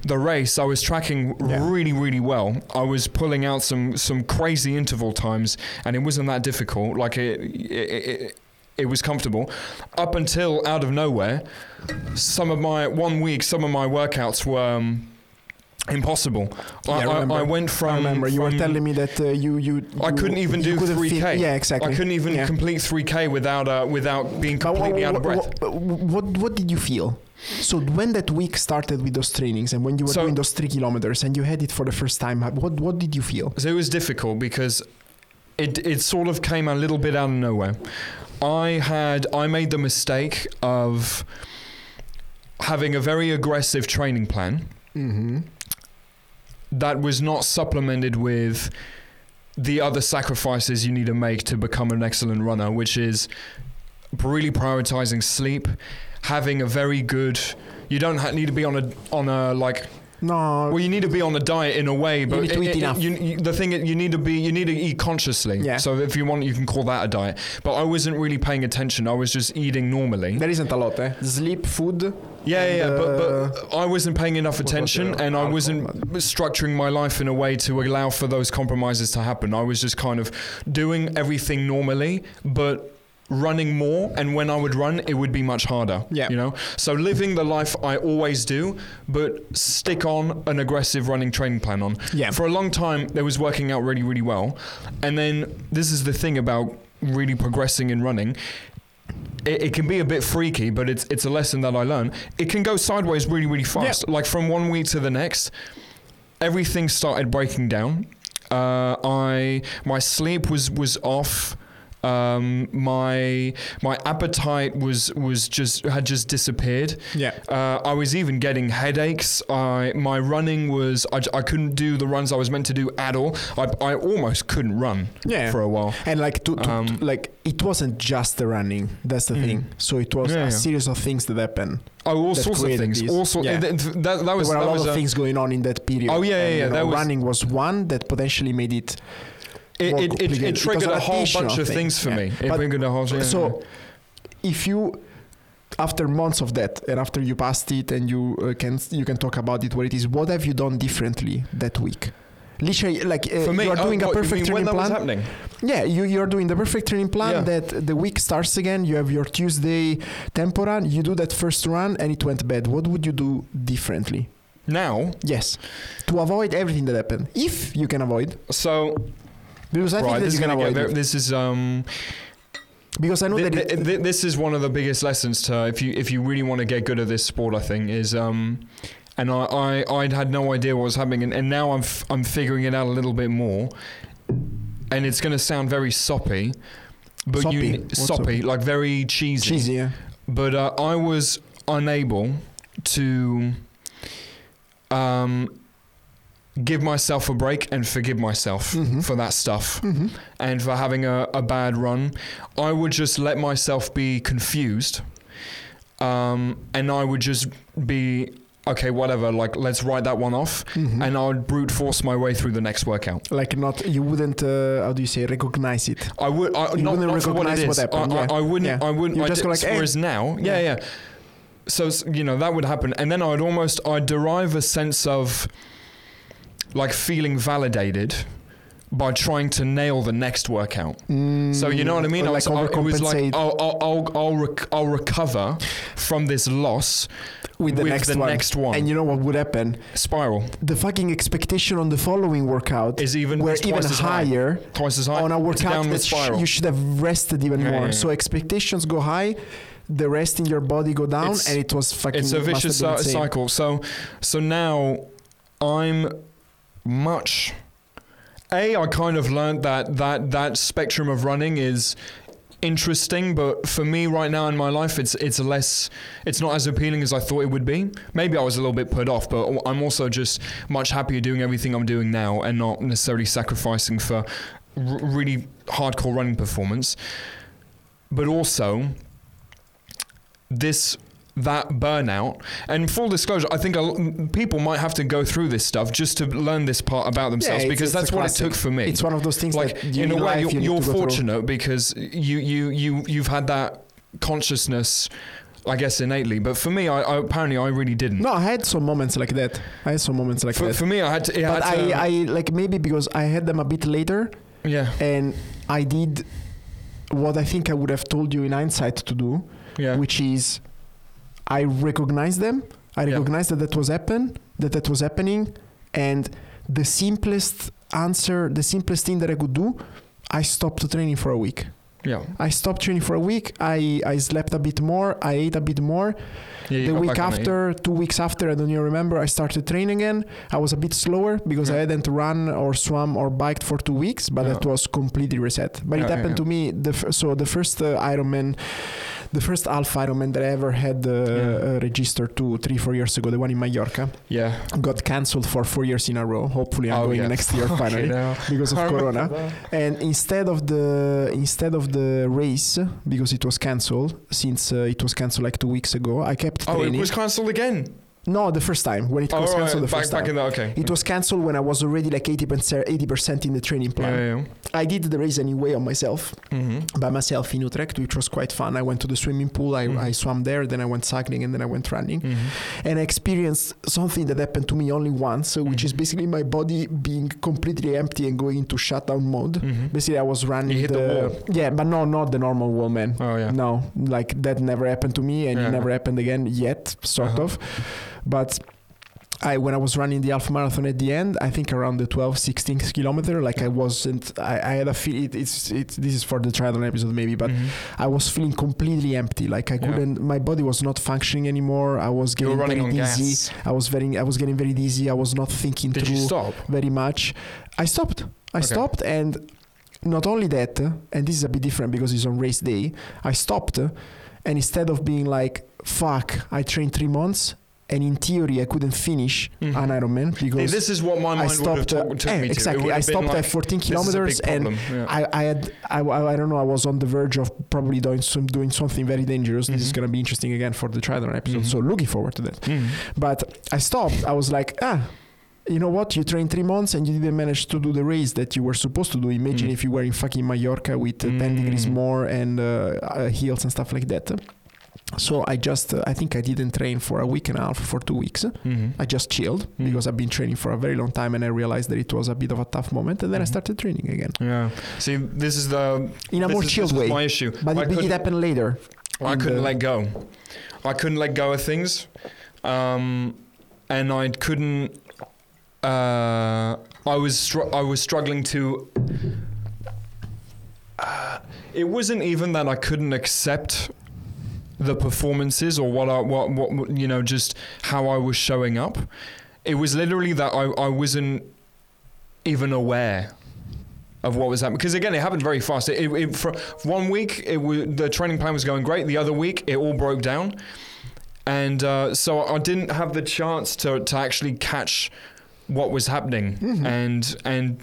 the race. I was tracking Yeah. really, really well. I was pulling out some some crazy interval times, and it wasn't that difficult. Like it. it, it it was comfortable up until out of nowhere some of my one week some of my workouts were um, impossible Yeah, I, I I, went from I remember you were telling me that uh, you you. I couldn't even do 3k yeah, exactly. I couldn't even Yeah. complete 3k without uh, without being completely out of breath wha- What what did you feel? So when that week started with those trainings and when you were So- doing those three kilometers and you had it for the first time, what what did you feel? So it was difficult because it it sort of came a little bit out of nowhere. I had I made the mistake of having a very aggressive training plan Mm-hmm. That was not supplemented with the other sacrifices you need to make to become an excellent runner, which is really prioritizing sleep, having a very good. You don't need to be on a on a like No. well, you need to be on a diet in a way, but need to eat enough. you, you, the thing you need to be you need to eat consciously. Yeah. So if you want, you can call that a diet. But I wasn't really paying attention. I was just eating normally. there isn't a lot, eh? Sleep, food. Yeah, yeah, yeah, And, but, uh, but I wasn't paying enough attention, and I wasn't structuring my life in a way to allow for those compromises to happen. I was just kind of doing everything normally, but running more. And when I would run, it would be much harder. Yeah. you know. So living the life I always do, but stick on an aggressive running training plan on. Yeah. For a long time, it was working out really, really well, and then this is the thing about really progressing in running it, it can be a bit freaky, but it's it's a lesson that I learned. It can go sideways really, really fast. Like from one week to the next, everything started breaking down. Uh, I my sleep was was off. Um, my my appetite was was just had just disappeared. Yeah. Uh, I was even getting headaches. I my running was I, I couldn't do the runs I was meant to do at all. I, I almost couldn't run Yeah. for a while. And like to, to, Um, to- like it wasn't just the running. That's the Mm. thing. So it was Yeah, a yeah. series of things that happened. Oh, all sorts of things. this. All sorts. Yeah. that, that, that There were a lot was of a- things going on in that period. Oh, yeah, yeah, And, you yeah, know, was- running was one that potentially made it. It, it, it, it triggered a whole bunch of thing. things for Yeah. me. It But- triggered a whole. Yeah, So, if you, after months of that, and after you passed it, and you uh, can you can talk about it where it is. What have you done differently that week? Literally, like uh, for me, you are oh, doing a what, you perfect training plan. Yeah, you you're doing the perfect training plan Yeah. that the week starts again. You have your Tuesday tempo run. You do that first run and it went bad. What would you do differently? Now, Yes, to avoid everything that happened, if you can avoid, so because I right, think this is gonna get very, this is um Because I know thi- that it, thi- this is one of the biggest lessons to if you if you really want to get good at this sport. I think is um. And I, I, I had no idea what was happening, and, and now I'm, f- I'm figuring it out a little bit more. And it's going to sound very soppy, but Soppy? you What's soppy, like very cheesy. cheesy. Yeah. but uh, I was unable to um, give myself a break and forgive myself Mhm. for that stuff hmm and for having a, a bad run. I would just let myself be confused, um, and I would just be okay, whatever. Like let's write that one off, hmm and I would brute force my way through the next workout. like not you wouldn't uh, how do you say recognize it. I would I, You not, wouldn't not for what it recognize happened, I, I, yeah. I wouldn't. Yeah. I wouldn't. You I just did- like, eh. whereas now, yeah, Yeah. yeah. So you know that would happen, and then I would almost I derive a sense of like feeling validated by trying to nail the next workout. So you know what I mean? Or I like was, I, it was like I'll I'll I'll I'll, rec- I'll recover from this loss with the, with next, the one. next one. And you know what would happen? spiral The fucking expectation on the following workout is even were even as high. higher Twice as high on a workout that sh- you should have rested even Yeah, more. yeah, So expectations go high, the rest in your body go down, It's- and it was fucking. it's a vicious cycle. So so now I'm much. A, I kind of learned that that that spectrum of running is interesting, but for me right now in my life, it's it's less, it's not as appealing as I thought it would be. Maybe I was a little bit put off, but I'm also just much happier doing everything I'm doing now and not necessarily sacrificing for r- really hardcore running performance. But also, this that burnout. And full disclosure i think a people might have to go through this stuff just to learn this part about themselves it's- because that's what it took for me. It's one of those things like that you, in a way you're, you you're fortunate because you you you you've had that consciousness i guess innately. But for me i, I apparently i really didn't. No, I had some moments like that. I had some moments like for, that. for me i had to, but had to I, I like maybe because I had them a bit later, yeah. and I did what I think I would have told you in hindsight to do, yeah. which is I recognized them. I Yeah. that that was happen, that that was happening, and the simplest answer, the simplest thing that I could do, I stopped training for a week. yeah I stopped training for a week. I, I slept a bit more. I ate a bit more. yeah, the week after, two weeks after, I don't even remember, I started training again. I was a bit slower because I hadn't run or swam or biked for two weeks, but Yeah. that was completely reset. But it Yeah, happened yeah. to me. The f- so the first uh, Ironman, the first half Ironman that I ever had uh, uh, registered two, three, four years ago, the one in Mallorca, yeah got cancelled for four years in a row. Hopefully, I'm Oh, going yeah. next year Okay, finally because of Corona. And instead of the instead of the race, because it was cancelled since uh, it was cancelled like two weeks ago, I kept oh training. it was cancelled again no, the first time when it oh was right, cancelled the back, first time. the okay it was cancelled when I was already like 80%, 80% in the training yeah, plan. yeah, I did the race anyway on myself. Mm-hmm. by myself in Utrecht, which was quite fun. I went to the swimming pool, I, Mhm. I swam there, then I went cycling, and then I went running. Mm-hmm. And I experienced something that happened to me only once, uh, which is Mhm. basically my body being completely empty and going into shutdown mode. Mm-hmm. Basically, I was running. You hit the wall. Yeah, but no, not the normal wall, man. Oh yeah. No, like that never happened to me, and Yeah. it never happened again yet, sort Uh-huh. of. But I, when I was running the half marathon at the end, I think around the 12, 16th kilometer, like I wasn't, I, I had a feel. It, it's, it's, this is for the triathlon episode maybe, but Mhm. I was feeling completely empty. Like I Yeah. couldn't, my body was not functioning anymore. I was getting very dizzy. gas. I was very, I was getting very dizzy. I was not thinking Did through you stop? very much. I stopped. I Okay. stopped, and not only that, and this is a bit different because it's on race day. I stopped, and instead of being like, "Fuck," I trained three months, and in theory I couldn't finish Mhm. an Ironman because this is what my I mind would have stopped. Uh, took, took eh, me exactly, I stopped like, at 14 this is a kilometers, and. Yeah. I, I had I, I I don't know I was on the verge of probably doing some doing something very dangerous. This is Mhm. gonna be interesting again for the triathlon episode. Mhm. So looking forward to that. Mhm. But I stopped. I was like, ah, you know what? You trained three months and you didn't manage to do the race that you were supposed to do. Imagine Mm. if you were in fucking Mallorca with uh, 10 degrees Mm. more and uh, uh, heels and stuff like that. So I just, uh, I think I didn't train for a week and a half, for two weeks. Mhm. I just chilled Mm. because I've been training for a very long time and I realized that it was a bit of a tough moment. And then I Mhm. started training again Yeah. See, this is the in a more is, chilled way. my issue. But I it, it happened later. I couldn't the- let go. I couldn't let go of things, um, and I couldn't. Uh, I was str- I was struggling to. Uh, it wasn't even that I couldn't accept the performances or what I what what you know just how I was showing up. It was literally that I I wasn't even aware of what was happening because again it happened very fast it, it, for one week it was, the training plan was going great the other week it all broke down and uh, so I didn't have the chance to, to actually catch what was happening Mhm. and and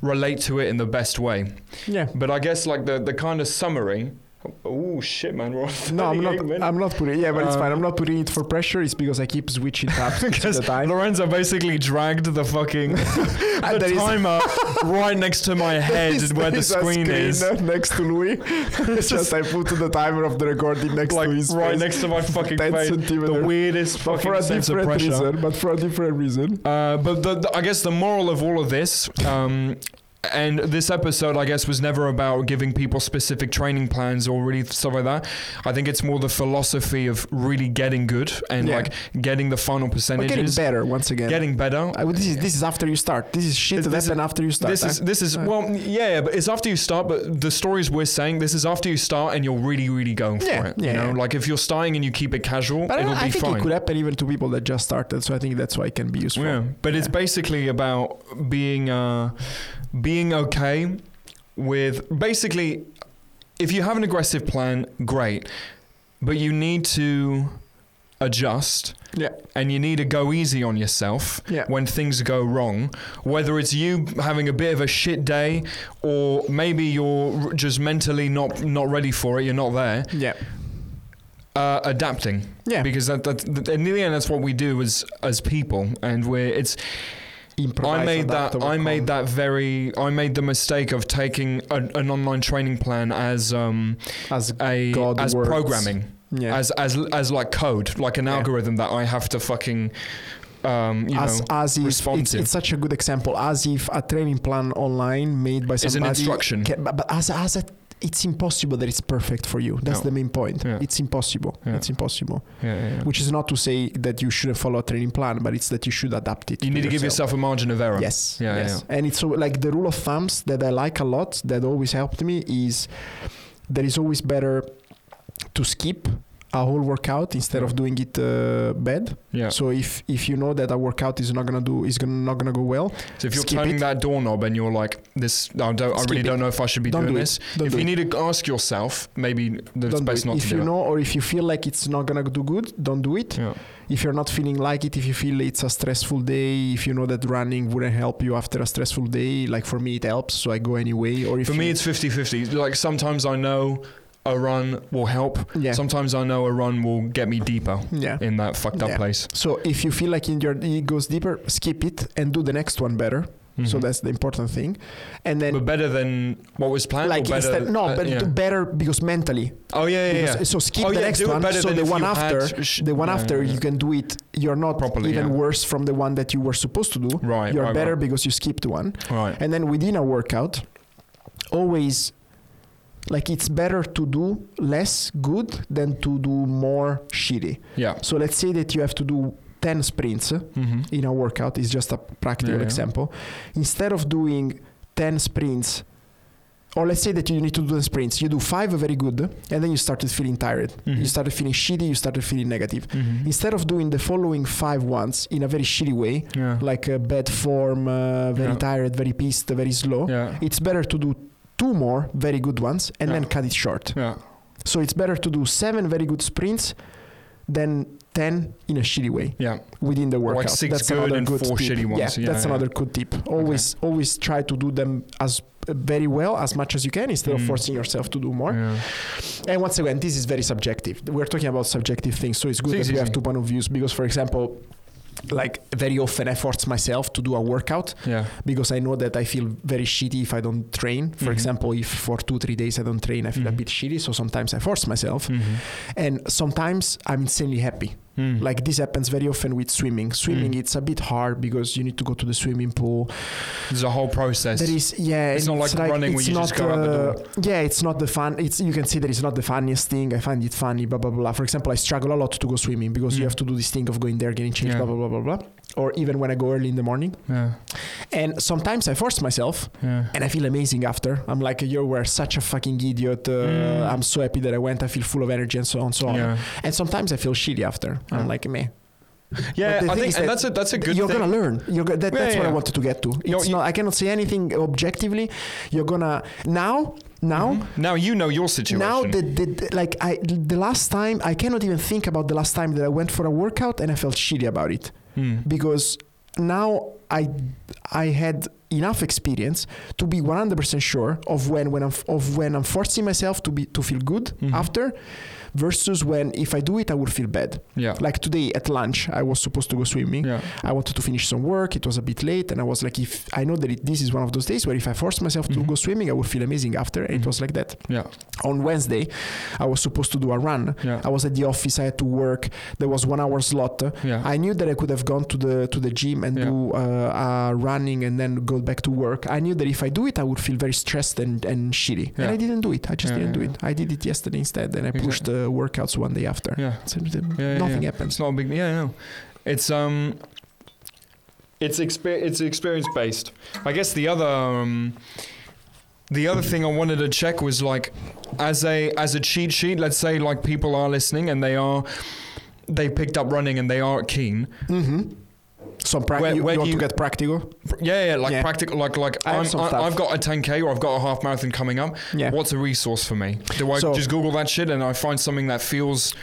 relate to it in the best way Yeah. but I guess like the, the kind of summary oh shit man we're No, I'm not. minutes. I'm not putting. Yeah, but it's Um, fine. I'm not putting it for pressure. It's because I keep switching tabs at because the time. Lorenzo basically dragged the fucking the timer right next to my head There is- where the there is a screen is. uh, next to Louis. it's just I put the timer of the recording next like to his right face. next to my fucking 10 face. The weirdest but fucking for a sense of different pressure. reason. But for a different reason. Uh, but the, the- I guess the moral of all of this um, and this episode, I guess, was never about giving people specific training plans or really stuff like that. I think it's more the philosophy of really getting good and Yeah. like getting the final But getting better once again. getting better. I, this is this is after you start. This is shit This- that is- after you start. This is this is Uh, well, yeah, yeah, but it's after you start. But the stories we're saying, this is after you start and you're really, really going for Yeah, it. yeah, you know, yeah. like if you're starting and you keep it casual, but I, it'll I be think fine. it could happen even to people that just started. So I think that's why it can be useful. Yeah, but it's basically about being uh, being okay with basically if you have an aggressive plan, great, but you need to adjust Yeah. and you need to go easy on yourself Yeah. when things go wrong whether it's you having a bit of a shit day or maybe you're just mentally not not ready for it you're not there Yeah. uh, adapting Yeah. because that, that, that in the end that's what we do as as people and we're it's Improvise, I made that. I made that very. I made the mistake of taking a, an online training plan as um as a God as programming yeah. as as as like code, like an Yeah. algorithm that I have to fucking um you as know as if respond it's, to. it's such a good example as if a training plan online made by Is an instruction. can- but, but as as a it's impossible that it's perfect for you. That's No. the main point. Yeah. it's impossible. Yeah. it's impossible. Yeah, which is not to say that you shouldn't follow a training plan but it's that you should adapt it you need to give yourself. a margin of error. yes. Yeah, yes. and it's so like the rule of thumbs that i like a lot that always helped me is that is always better to skip a whole workout instead of doing it uh, bad Yeah. so if if you know that a workout is not gonna do is gonna not gonna go well So if you're turning it. that doorknob and you're like, this, I don't, I Skip really it. don't know if I should be Don't doing do this. Don't if do you it. need to ask yourself, maybe it's don't to do best it. not if to you do know or if you feel like it's not gonna do good don't do it. Yeah. if you're not feeling like it if you feel it's a stressful day if you know that running wouldn't help you after a stressful day like for me it helps so i go anyway or if For me, it's 50 50. Like sometimes I know a run will help. yeah Sometimes I know a run will get me deeper yeah in that fucked up Yeah. place. so if you feel like in your it goes deeper skip it and do the next one better so Mhm. that's the important thing and then but better than what was planned. like better, instead no uh, but yeah. better because mentally oh yeah, yeah, yeah. so skip Oh, the next one so the one after sh- the one after you can do it you're not Properly, even worse from the one that you were supposed to do Right, you're right, better right. because you skipped one right. and then within a workout always like it's better to do less good than to do more shitty Yeah. so let's say that you have to do 10 sprints Mm-hmm. in a workout it's just a practical Yeah, yeah. example instead of doing 10 sprints or let's say that you need to do the sprints you do five very good and then you started feeling tired Mhm. you started feeling shitty you started feeling negative Mm-hmm. instead of doing the following five ones in a very shitty way Yeah. like uh, bad form uh, very Yeah. tired very pissed very slow yeah. it's better to do two more very good ones and then cut it short Yeah. so it's better to do seven very good sprints than 10 in a shitty way Yeah. within the workout. Like six that's good another and good four tip. shitty ones. Yeah, Yeah, that's yeah. another good tip. Always, always try to do them as uh, very well as much as you can instead of Mm. forcing yourself to do more. Yeah. And once again, this is very subjective. We're talking about subjective things, so it's good Si, that si, we have two point of views. Because, for example, like very often I force myself to do a workout Yeah. because I know that I feel very shitty if I don't train. For Mhm. example, if for two three days I don't train, I feel a Mhm. bit shitty. So sometimes I force myself, Mm-hmm. and sometimes I'm insanely happy. Mm. Like this happens very often with swimming. Swimming, Mm. it's a bit hard because you need to go to the swimming pool. There's a whole process. There is, yeah, It's and not like running where it's you just go out the door. uh, Yeah, it's not the fun. It's you can see that it's not the funniest thing. I find it funny, blah blah blah. For example, I struggle a lot to go swimming because you Mm. have to do this thing of going there, getting changed, Yeah. blah blah blah blah blah. Or even when I go early in the morning, Yeah. and sometimes I force myself, Yeah. and I feel amazing after. I'm like, you were such a fucking idiot. Uh, Mm. I'm so happy that I went. I feel full of energy and so on and so on. Yeah. And sometimes I feel shitty after. Yeah. I'm like, meh. Yeah, I think that that's a that's a good you're thing. gonna learn. You're go- that, Yeah, that's what I wanted to get to. You're- not. I cannot say anything objectively. You're gonna now. Now. Mhm. now you know your situation. Now the, the, the- like I the last time I cannot even think about the last time that I went for a workout and I felt shitty about it Mm. because now I I had enough experience to be 100% sure of when when I'm of when I'm forcing myself to be to feel good Mhm. after versus when if I do it I would feel bad. Yeah. Like today at lunch I was supposed to go swimming. Yeah. I wanted to finish some work. It was a bit late, and I was like, if I know that it, this is one of those days where if I force myself to Mhm. go swimming, I would feel amazing after. And Mhm. it was like that. Yeah. On Wednesday, I was supposed to do a run. Yeah. I was at the office. I had to work. There was one hour slot. Yeah. I knew that I could have gone to the to the gym and Yeah. do uh, uh, running and then go back to work, I knew that if I do it, I would feel very stressed and, and shitty. And I didn't do it. I just Yeah, didn't do yeah, it. I did it yesterday instead, and I Exactly. pushed the workouts one day after. Yeah. So Yeah, yeah, nothing yeah. happens. It's not big. Yeah, no. It's um. It's exper- It's experience based. I guess the other. Um, the other thing I wanted to check was like, as a as a cheat sheet. Let's say like people are listening and they are, they picked up running and they are keen. Mm-hmm. Some pra- Where- you, where you want do to get practical? Yeah, yeah, like Yeah. practical, like like I have I'm, I. I've got a 10k or I've got a half marathon coming up. Yeah. What's a resource for me? Do I So- just Google that shit and I find something that feels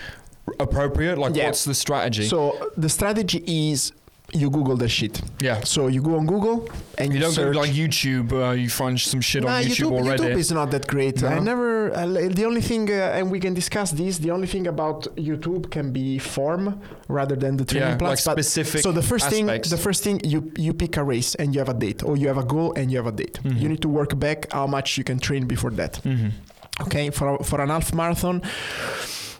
appropriate? Like, Yeah. what's the strategy? So the strategy is you Google the shit. yeah. So you go on Google and You you, don't search. go like YouTube. Uh, you find some shit Nah, on YouTube, or Reddit. YouTube is not that great. I never. Uh, the only thing, uh, and we can discuss this. The only thing about YouTube can be form rather than the training yeah, like plans. but specific. so the first aspects. thing, the first thing, you you pick a race and you have a date, or you have a goal and you have a date. Mhm. You need to work back how much you can train before that. Mhm. Okay, for for an half marathon,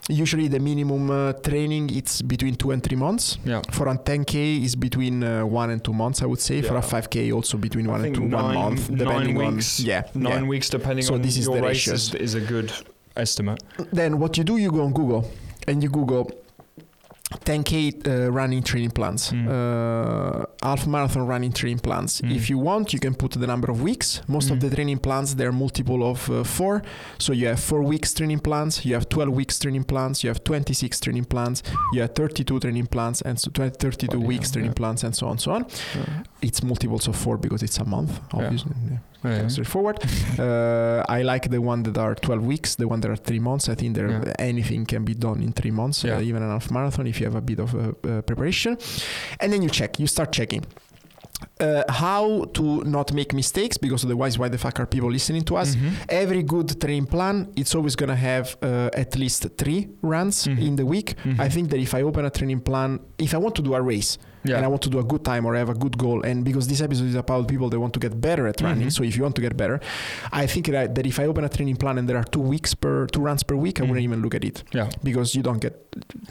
usually the minimum uh, training it's between two and three months. Yeah. For a 10k is between uh, one and two months, I would say. Yeah. For a 5k, also between I one and two, one nine- month, nine depending weeks- on yeah, Nine yeah. weeks, depending So on this is your the race, is, is a good estimate. Then what you do, you go on Google and you Google 10k uh, running training plans, Mm. uh, half marathon running training plans. Mm. If you want, you can put the number of weeks. Most of Mm. the training plans they're multiple of uh, four. So you have four weeks training plans, you have 12 weeks training plans, you have 26 training plans, you have 32 training plans, and so 20, 32 Bloody weeks training yeah. plans, and so on, so on. Yeah. It's multiples of four because it's a month, obviously. Yeah. Straightforward. uh, I like the one that are 12 weeks, the one that are three months. I think there Yeah. anything can be done in three months, Yeah. uh, even an half marathon if you have a bit of uh, uh, preparation. And then you check, you start checking. Uh, how to not make mistakes because otherwise why the fuck are people listening to us Mhm. every good training plan it's always going to have uh, at least three runs Mhm. in the week Mhm. i think that if i open a training plan if i want to do a race Yeah. and I want to do a good time or I have a good goal. And because this episode is about people that want to get better at running, Mhm. so if you want to get better, I think that, that if I open a training plan and there are two weeks per two runs per week, I Mhm. wouldn't even look at it Yeah. because you don't get.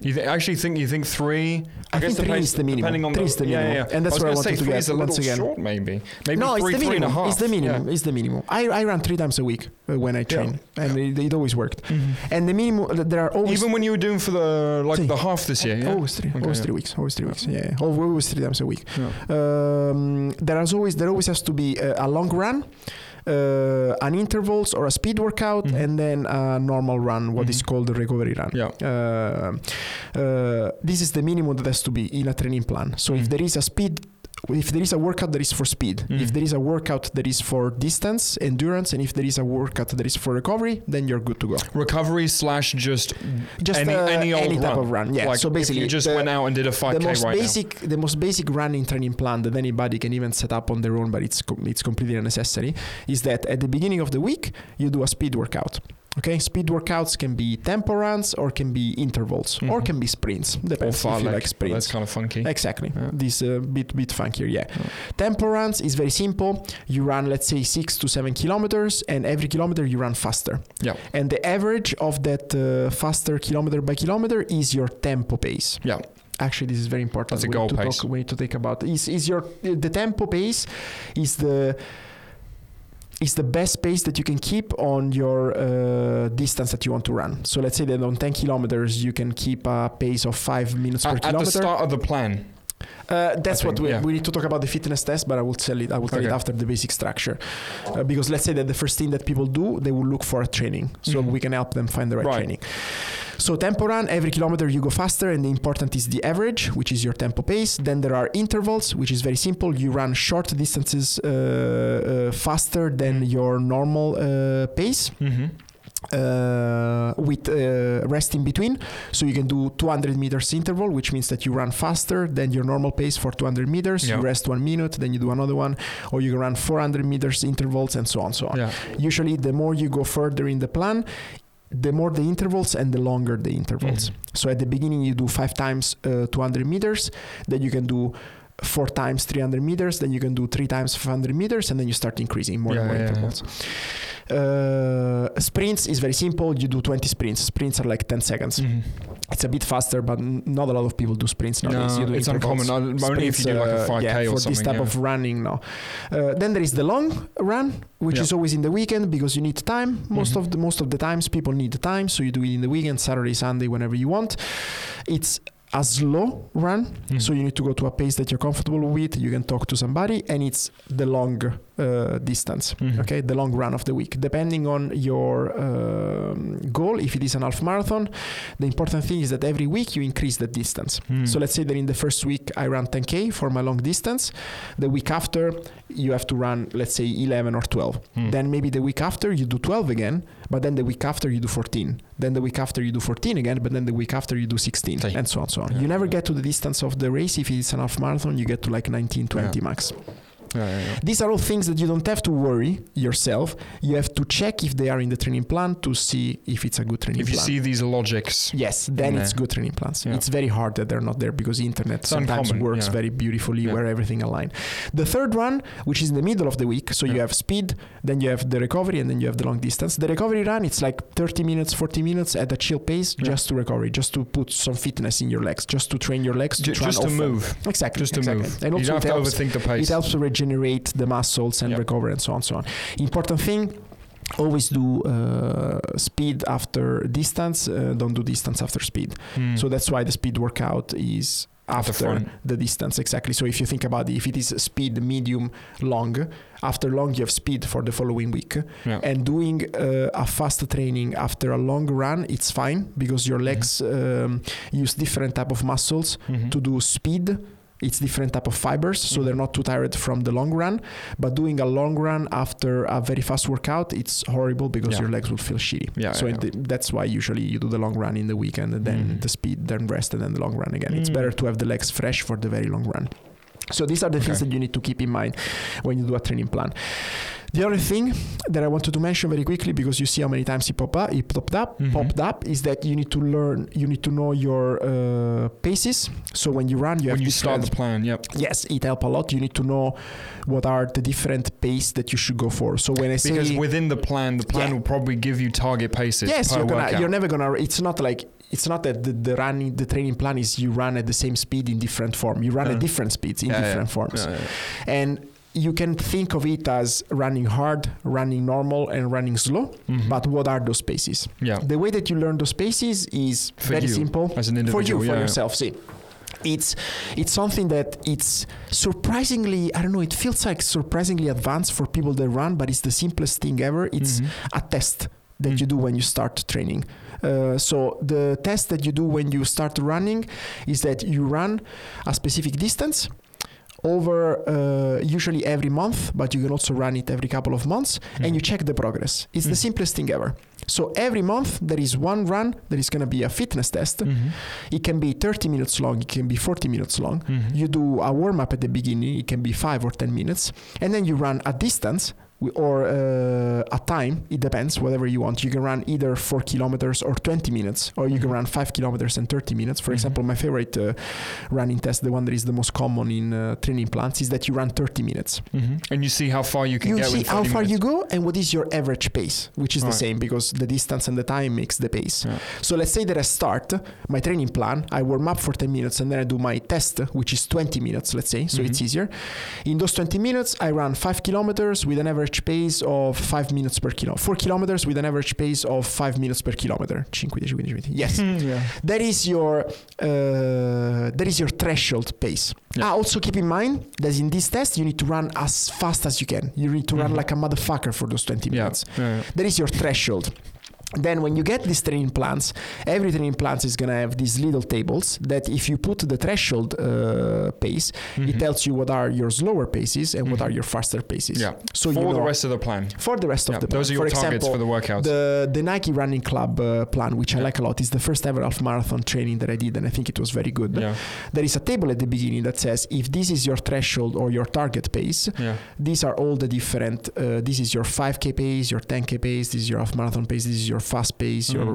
You th- actually think you think three? I, guess think three depends- is the minimum. Three the, is the minimum, yeah, yeah. and that's I where I say to get is a little once again. short, maybe. Maybe no, three, it's the three and a minimum. half. It's the minimum. It's the minimum. I, I run three times a week uh, when I train, and it, it always worked. And the minimum, there are always Even when you were doing for the like the half this year, yeah. Always three, always three weeks, always three weeks. Yeah, always three times a week. Yeah. Um, there is always there always has to be a, a long run, uh, an intervals or a speed workout, Mhm. and then a normal run, what is Mhm. called the recovery run. Yeah. Uh, uh, this is the minimum that has to be in a training plan. So if Mhm. there is a speed. If there is a workout that is for speed, Mhm. if there is a workout that is for distance, endurance, and if there is a workout that is for recovery, then you're good to go. Recovery slash just Just Any- uh, any old type of run. Yeah. like so basically, you just the- went out and did a 5k the most right basic the most basic running training plan that anybody can even set up on their own but it's it's completely unnecessary is that at the beginning of the week you do a speed workout okay speed workouts can be tempo runs or can be intervals or Mhm. can be sprints depends if you like sprints That's kind of funky. Exactly. Yeah. This uh, bit bit funkier, yeah. Yeah. Tempo runs is very simple. You run, let's say, six to seven kilometers, and every kilometer you run faster. Yeah. And the average of that uh, faster kilometer by kilometer is your tempo pace. Yeah. Actually, this is very important. That's a we goal need to pace. Talk, we need to think about is is your the tempo pace is the is the best pace that you can keep on your uh, distance that you want to run. So let's say that on 10 kilometers you can keep a pace of five minutes per At, at kilometer. the start of the plan. Uh, that's I what we, yeah. we need to talk about the fitness test, but I will tell it. I will tell it after the basic structure, uh, because let's say that the first thing that people do, they will look for a training, so Mhm. we can help them find the right, Right. training. So tempo run, every kilometer you go faster, and the important is the average, which is your tempo pace. Then there are intervals, which is very simple. You run short distances uh, uh, faster than your normal uh, pace Mm-hmm. uh, with uh, rest in between. So you can do 200 meters interval, which means that you run faster than your normal pace for 200 meters. Yeah. You rest one minute, then you do another one, or you can run 400 meters intervals, and so on, so on. Yeah. Usually, the more you go further in the plan, the more the intervals and the longer the intervals. Mhm. So at the beginning, you do five times uh, 200 meters. Then you can do four times 300 meters, then you can do three times 500 meters, and then you start increasing more and more yeah, yeah. intervals. Uh, sprints is very simple. You do 20 sprints. Sprints are like 10 seconds. Mhm. It's a bit faster, but n- not a lot of people do sprints nowadays. you No, do it's intervals. uncommon. uh, Only if you do like a uh, 5k yeah, or for something. this type yeah. of running now. Uh, then there is the long run, which Yeah. is always in the weekend because you need time. Most Mhm. of the most of the times people need the time, so you do it in the weekend, Saturday, Sunday, whenever you want. It's a slow run, Mhm. so you need to go to a pace that you're comfortable with. You can talk to somebody, and it's the long uh, distance. Mhm. Okay, the long run of the week, depending on your um, goal. If it is an half marathon, the important thing is that every week you increase the distance. Mm. So let's say that in the first week I ran 10k for my long distance. The week after you have to run, let's say 11 or 12. Mm. Then maybe the week after you do 12 again, but then the week after you do 14. Then the week after you do 14 again, but then the week after you do 16, Okay. and so on, so on. Yeah, you never get to the distance of the race if it's an half marathon. You get to like 19, 20 max. Yeah, yeah. These are all things that you don't have to worry yourself. You have to check if they are in the training plan to see if it's a good training plan. If you plan. see these logics, Yes, then it's good training plans. It's very hard that they're not there because internet It's sometimes uncommon, works very beautifully where everything align. The third one, which is in the middle of the week, so you have speed, then you have the recovery, and then you have the long distance. The recovery run, it's like 30 minutes, 40 minutes at a chill pace, just to recover, just to put some fitness in your legs, just to train your legs to run just to often. move, Exactly. just to exactly. move. And you also don't have to overthink the pace. it helps to regenerate the muscles and Yeah. recover and so on, so on. Important thing. Always do uh, speed after distance. Uh, don't do distance after speed. Mm. So that's why the speed workout is At the after the distance exactly. So if you think about it, if it is speed, medium, long, after long you have speed for the following week. yeah. And doing uh, a fast training after a long run, it's fine because your legs um, use different type of muscles Mhm. to do speed. It's different type of fibers, so they're not too tired from the long run. But doing a long run after a very fast workout, it's horrible because Yeah. your legs will feel shitty. Yeah, so yeah, that's why usually you do the long run in the weekend and then Mm. the speed, then rest, and then the long run again. It's Mm. better to have the legs fresh for the very long run. So these are the things that you need to keep in mind when you do a training plan. The other thing that I wanted to mention very quickly, because you see how many times it popped up, it popped up, Mhm. popped up, is that you need to learn, you need to know your uh, paces. So when you run, you have when you start the plan, yep. Yes, it help a lot. You need to know what are the different pace that you should go for. So when I say Because within the plan, the plan Yeah. will probably give you target paces yes, you're gonna, you're never gonna. It's not like it's not that the, the running, the training plan is you run at the same speed in different form. You run Yeah. at different speeds in Yeah, different forms, Yeah, yeah. and you can think of it as running hard, running normal, and running slow. Mhm. But what are those paces? yeah, The way that you learn those paces is For very you, simple. as an for individual, you for yeah. yourself see it's it's something that it's surprisingly i don't know it feels like surprisingly advanced for people that run but it's the simplest thing ever it's Mhm. a test that Mm. you do when you start training uh, so the test that you do when you start running is that you run a specific distance over uh, usually every month but you can also run it every couple of months and you check the progress it's the Mm. simplest thing ever so every month there is one run that is going to be a fitness test Mhm. it can be 30 minutes long, it can be 40 minutes long. Mhm. You do a warm up at the beginning, it can be 5 or 10 minutes, and then you run a distance or uh, a time, it depends, whatever you want. You can run either 4 kilometers or 20 minutes, or you can Mhm. run 5 kilometers and 30 minutes. For Mhm. example, my favorite uh, running test, the one that is the most common in uh, training plans, is that you run 30 minutes. Mhm. And you see how far you can You get see how 30 far you go and what is your average pace, which is the Right. same because the distance and the time makes the pace. Yeah. So let's say that I start my training plan, I warm up for 10 minutes and then I do my test, which is 20 minutes, let's say, so it's Mhm. easier. In those 20 minutes, I run 5 kilometers with an average pace of 5 minutes per kilo. 4 kilometers with an average pace of 5 minutes per kilometer. 5, 10, 15, Yes. Mhm, yeah. That is your uh, that is your threshold pace. Yeah. Ah, also keep in mind that in this test you need to run as fast as you can. You need to run Mhm. like a motherfucker for those 20 Yeah. minutes. yeah. That is your threshold. Then when you get these training plans, every training plans is gonna have these little tables that if you put the threshold uh, pace, it Mhm. tells you what are your slower paces and what Mhm. are your faster paces. Yeah. So for you know the rest of the plan. for the rest Yeah, of the plan those are your for targets example, for the workouts. the the Nike Running Club uh, plan, which I like a lot, is the first ever half marathon training that I did, and I think it was very good. yeah. There is a table at the beginning that says if this is your threshold or your target pace, Yeah. these are all the different. Uh, this is your 5k pace, your 10k pace, this is your half marathon pace, this is your fast pace, your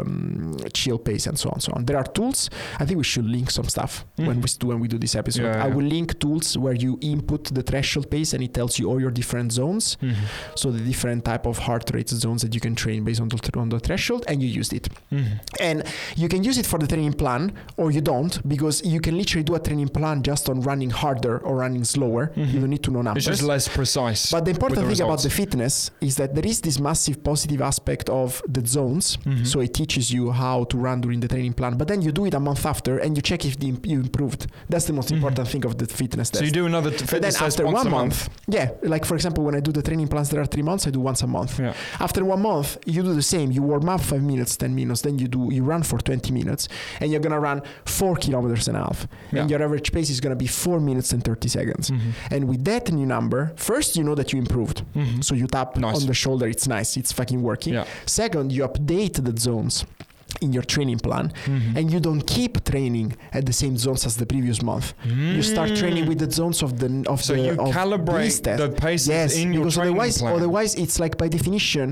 um, chill pace, and so on, so on. There are tools. I think we should link some stuff when Mhm. we do when we do this episode. Yeah, I yeah. will link tools where you input the threshold pace and it tells you all your different zones. Mhm. So the different type of heart rate zones that you can train based on the, on the threshold, and you used it. Mhm. And you can use it for the training plan, or you don't, because you can literally do a training plan just on running harder or running slower. Mhm. You don't need to know numbers. It's just less precise. But the important with thing the about the fitness is that there is this massive positive aspect of the zones. Mhm. So it teaches you how to run during the training plan, but then you do it a month after and you check if the, imp- you improved. That's the most Mhm. important thing of the fitness test. so you do another t- fitness test after one a month, yeah, like for example, when I do the training plans, there are three months. I do once a month. Yeah. After one month, you do the same. You warm up five minutes, ten minutes, then you do you run for twenty minutes, and you're gonna run four kilometers and a half, Yeah. and your average pace is gonna be four minutes and thirty seconds. Mhm. And with that new number, first you know that you improved. Mhm. So you tap Nice. on the shoulder, it's nice, it's fucking working. Yeah. Second, you update the zones in your training plan Mhm. and you don't keep training at the same zones as the previous month. You start training with the zones of the of Mm. So the you of calibrate the paces Yes, in your because training otherwise, plan. otherwise it's like by definition,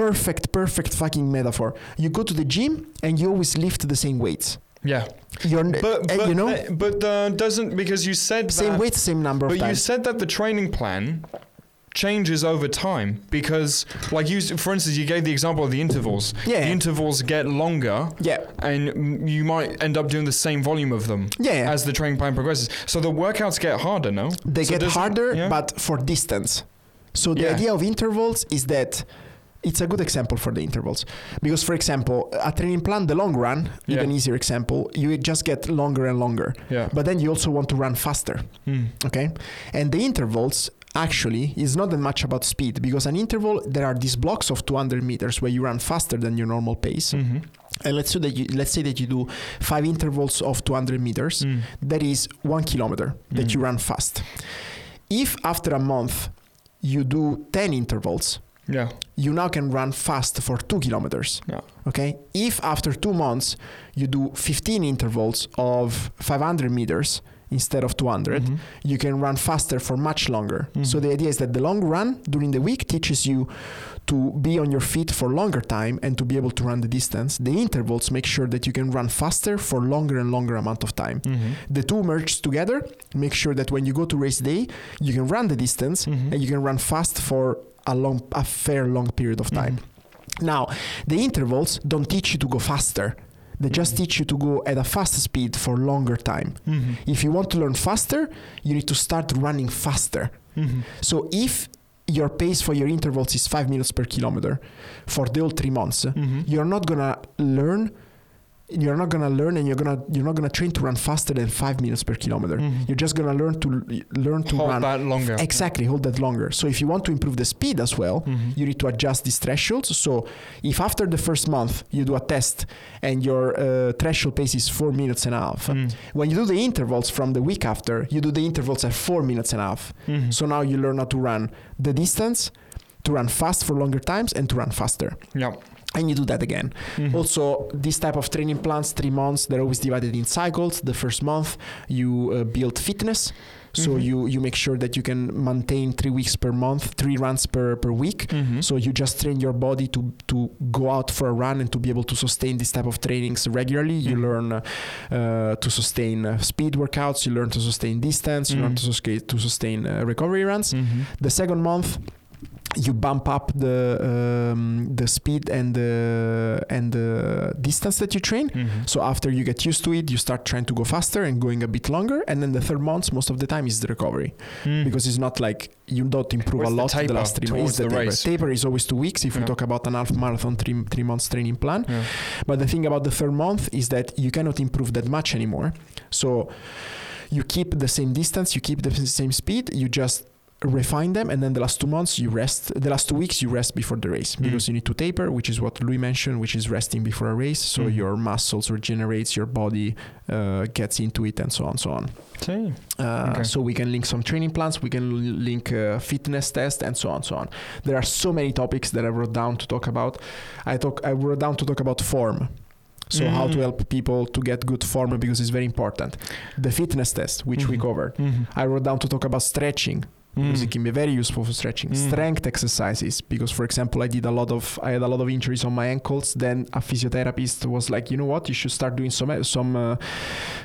perfect, perfect fucking metaphor. You go to the gym and you always lift the same weights. yeah, You're, n- but uh, you know, but uh, doesn't because you said same that, weight, same number of But you said that the training plan changes over time because, like you, for instance, you gave the example of the intervals. Yeah. The intervals get longer, yeah, and you might end up doing the same volume of them yeah. as the training plan progresses. So the workouts get harder, no? they So get harder, yeah? but for distance. So the Yeah. idea of intervals is that it's a good example for the intervals because, for example, a training plan, the long run, Yeah. even easier example, you just get longer and longer. Yeah. But then you also want to run faster. Mm. okay and the intervals actually is not that much about speed because an interval there are these blocks of 200 meters where you run faster than your normal pace Mhm. and let's say that you let's say that you do five intervals of 200 meters Mm. that is one kilometer that Mhm. you run fast if after a month you do 10 intervals Yeah. you now can run fast for two kilometers Yeah. okay if after two months you do 15 intervals of 500 meters instead of 200 Mhm. you can run faster for much longer. Mhm. So the idea is that the long run during the week teaches you to be on your feet for longer time and to be able to run the distance. The intervals make sure that you can run faster for longer and longer amount of time. Mhm. The two merge together, make sure that when you go to race day, you can run the distance Mhm. and you can run fast for a long a fair long period of time. Now, the intervals don't teach you to go faster. They just teach you to go at a fast speed for longer time. Mhm. If you want to learn faster, you need to start running faster. Mhm. So if your pace for your intervals is five minutes per kilometer for the whole three months, Mhm. you're not gonna learn. You're not gonna learn, and you're gonna you're not gonna train to run faster than five minutes per kilometer. Mhm. You're just gonna learn to learn to Hold run that longer. exactly hold that longer. So if you want to improve the speed as well, Mhm. you need to adjust these thresholds. So if after the first month you do a test and your uh, threshold pace is four minutes and a half, Mm. when you do the intervals from the week after, you do the intervals at four minutes and a half. Mhm. So now you learn how to run the distance, to run fast for longer times, and to run faster. Yeah. And you do that again. Mhm. Also, this type of training plans, three months, they're always divided in cycles. The first month, you uh, build fitness. So Mhm. you, you make sure that you can maintain three weeks per month, three runs per, per week. Mhm. So you just train your body to to go out for a run and to be able to sustain this type of trainings regularly. You Mhm. learn uh, to sustain uh, speed workouts. You learn to sustain distance. You learn Mhm. to sustain to sustain uh, recovery runs. Mhm. The second month, you bump up the um, the speed and the and the distance that you train. Mhm. So after you get used to it, you start trying to go faster and going a bit longer. And then the third month, most of the time, is the recovery Mm. because it's not like you don't improve What's a lot in the taper last three months. towards the taper. taper is always two weeks if we talk about an half marathon three, three months training plan. Yeah. But the thing about the third month is that you cannot improve that much anymore. So you keep the same distance, you keep the same speed, you just refine them and then the last two months you rest the last two weeks you rest before the race Mm. because you need to taper which is what louis mentioned which is resting before a race so Mhm. your muscles regenerates your body uh, gets into it and so on so on See. uh, Okay. So we can link some training plans, we can l- link uh, fitness test, and so on, so on. There are so many topics that I wrote down to talk about. I talk, I wrote down to talk about form. So how to Mm. help people to get good form because it's very important. The fitness test, which we Mhm. covered. Mhm. I wrote down to talk about stretching because Mm. it can be very useful for stretching. Mm. Strength exercises because, for example, I did a lot of I had a lot of injuries on my ankles. Then a physiotherapist was like, you know what, you should start doing some some uh,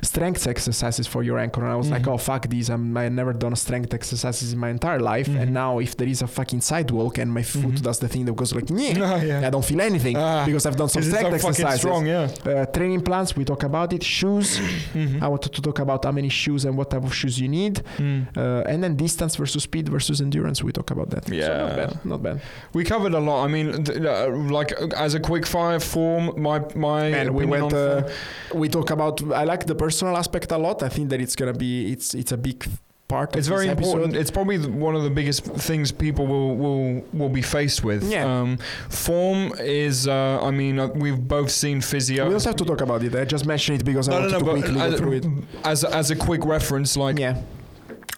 strength exercises for your ankle. And I was like, Mhm. oh fuck these, I'm, I never done strength exercises in my entire life. Mhm. And now if there is a fucking sidewalk and my foot Mhm. does the thing that goes like, Ah, yeah. I don't feel anything Ah. because I've done some strength exercises. strong? Yeah. Uh, training plans, we talk about it. Shoes, Mhm. I wanted to talk about how many shoes and what type of shoes you need. Mm. Uh, and then distance versus speed versus endurance, we talk about that. So Yeah. not bad, not bad. We covered a lot. I mean, th- uh, like as a quick fire form, my my And we went. Uh, we talk about. I like the personal aspect a lot. I think that it's gonna be. It's it's a big part. Of It's very important. It's probably one of the biggest things people will will will be faced with. Yeah. Um, form is. Uh, I mean, uh, we've both seen physio. We also have to talk about it. I just mentioned it because I no, no, wanted no. to quickly go as, through it. as as a quick reference, like yeah,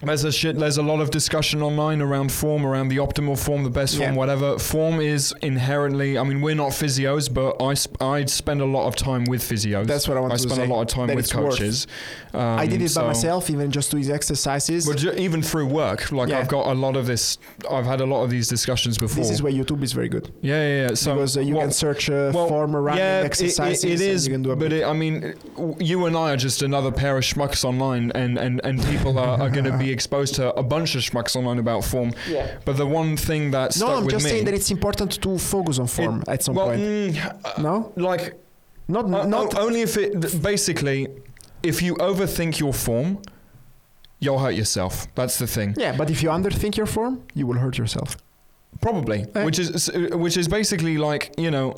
there's a shit. There's a lot of discussion online around form, around the optimal form, the best form, Yeah. whatever. Form is inherently. I mean, we're not physios, but I sp- I spend a lot of time with physios. that's what I want I spend say. a lot of time with coaches. Um, I did it so- by myself, even just doing exercises. But ju- even through work, like Yeah. I've got a lot of this. I've had a lot of these discussions before. this is where YouTube is very good yeah, yeah, yeah. So because uh, you well, can search uh, well, form around yeah, exercises. It, it and You can do a but it, I mean, you and I are just another pair of schmucks online, and and and people are, are going to be exposed to a bunch of schmucks online about form. yeah. But the one thing that stuck No, I'm with just me, saying that it's important to focus on form at some well, point. mm, uh, no, like not uh, not. o- only if it basically, if you overthink your form, you'll hurt yourself. That's the thing. yeah, but if you underthink your form, you will hurt yourself. Probably, Eh. which is which is basically like you know,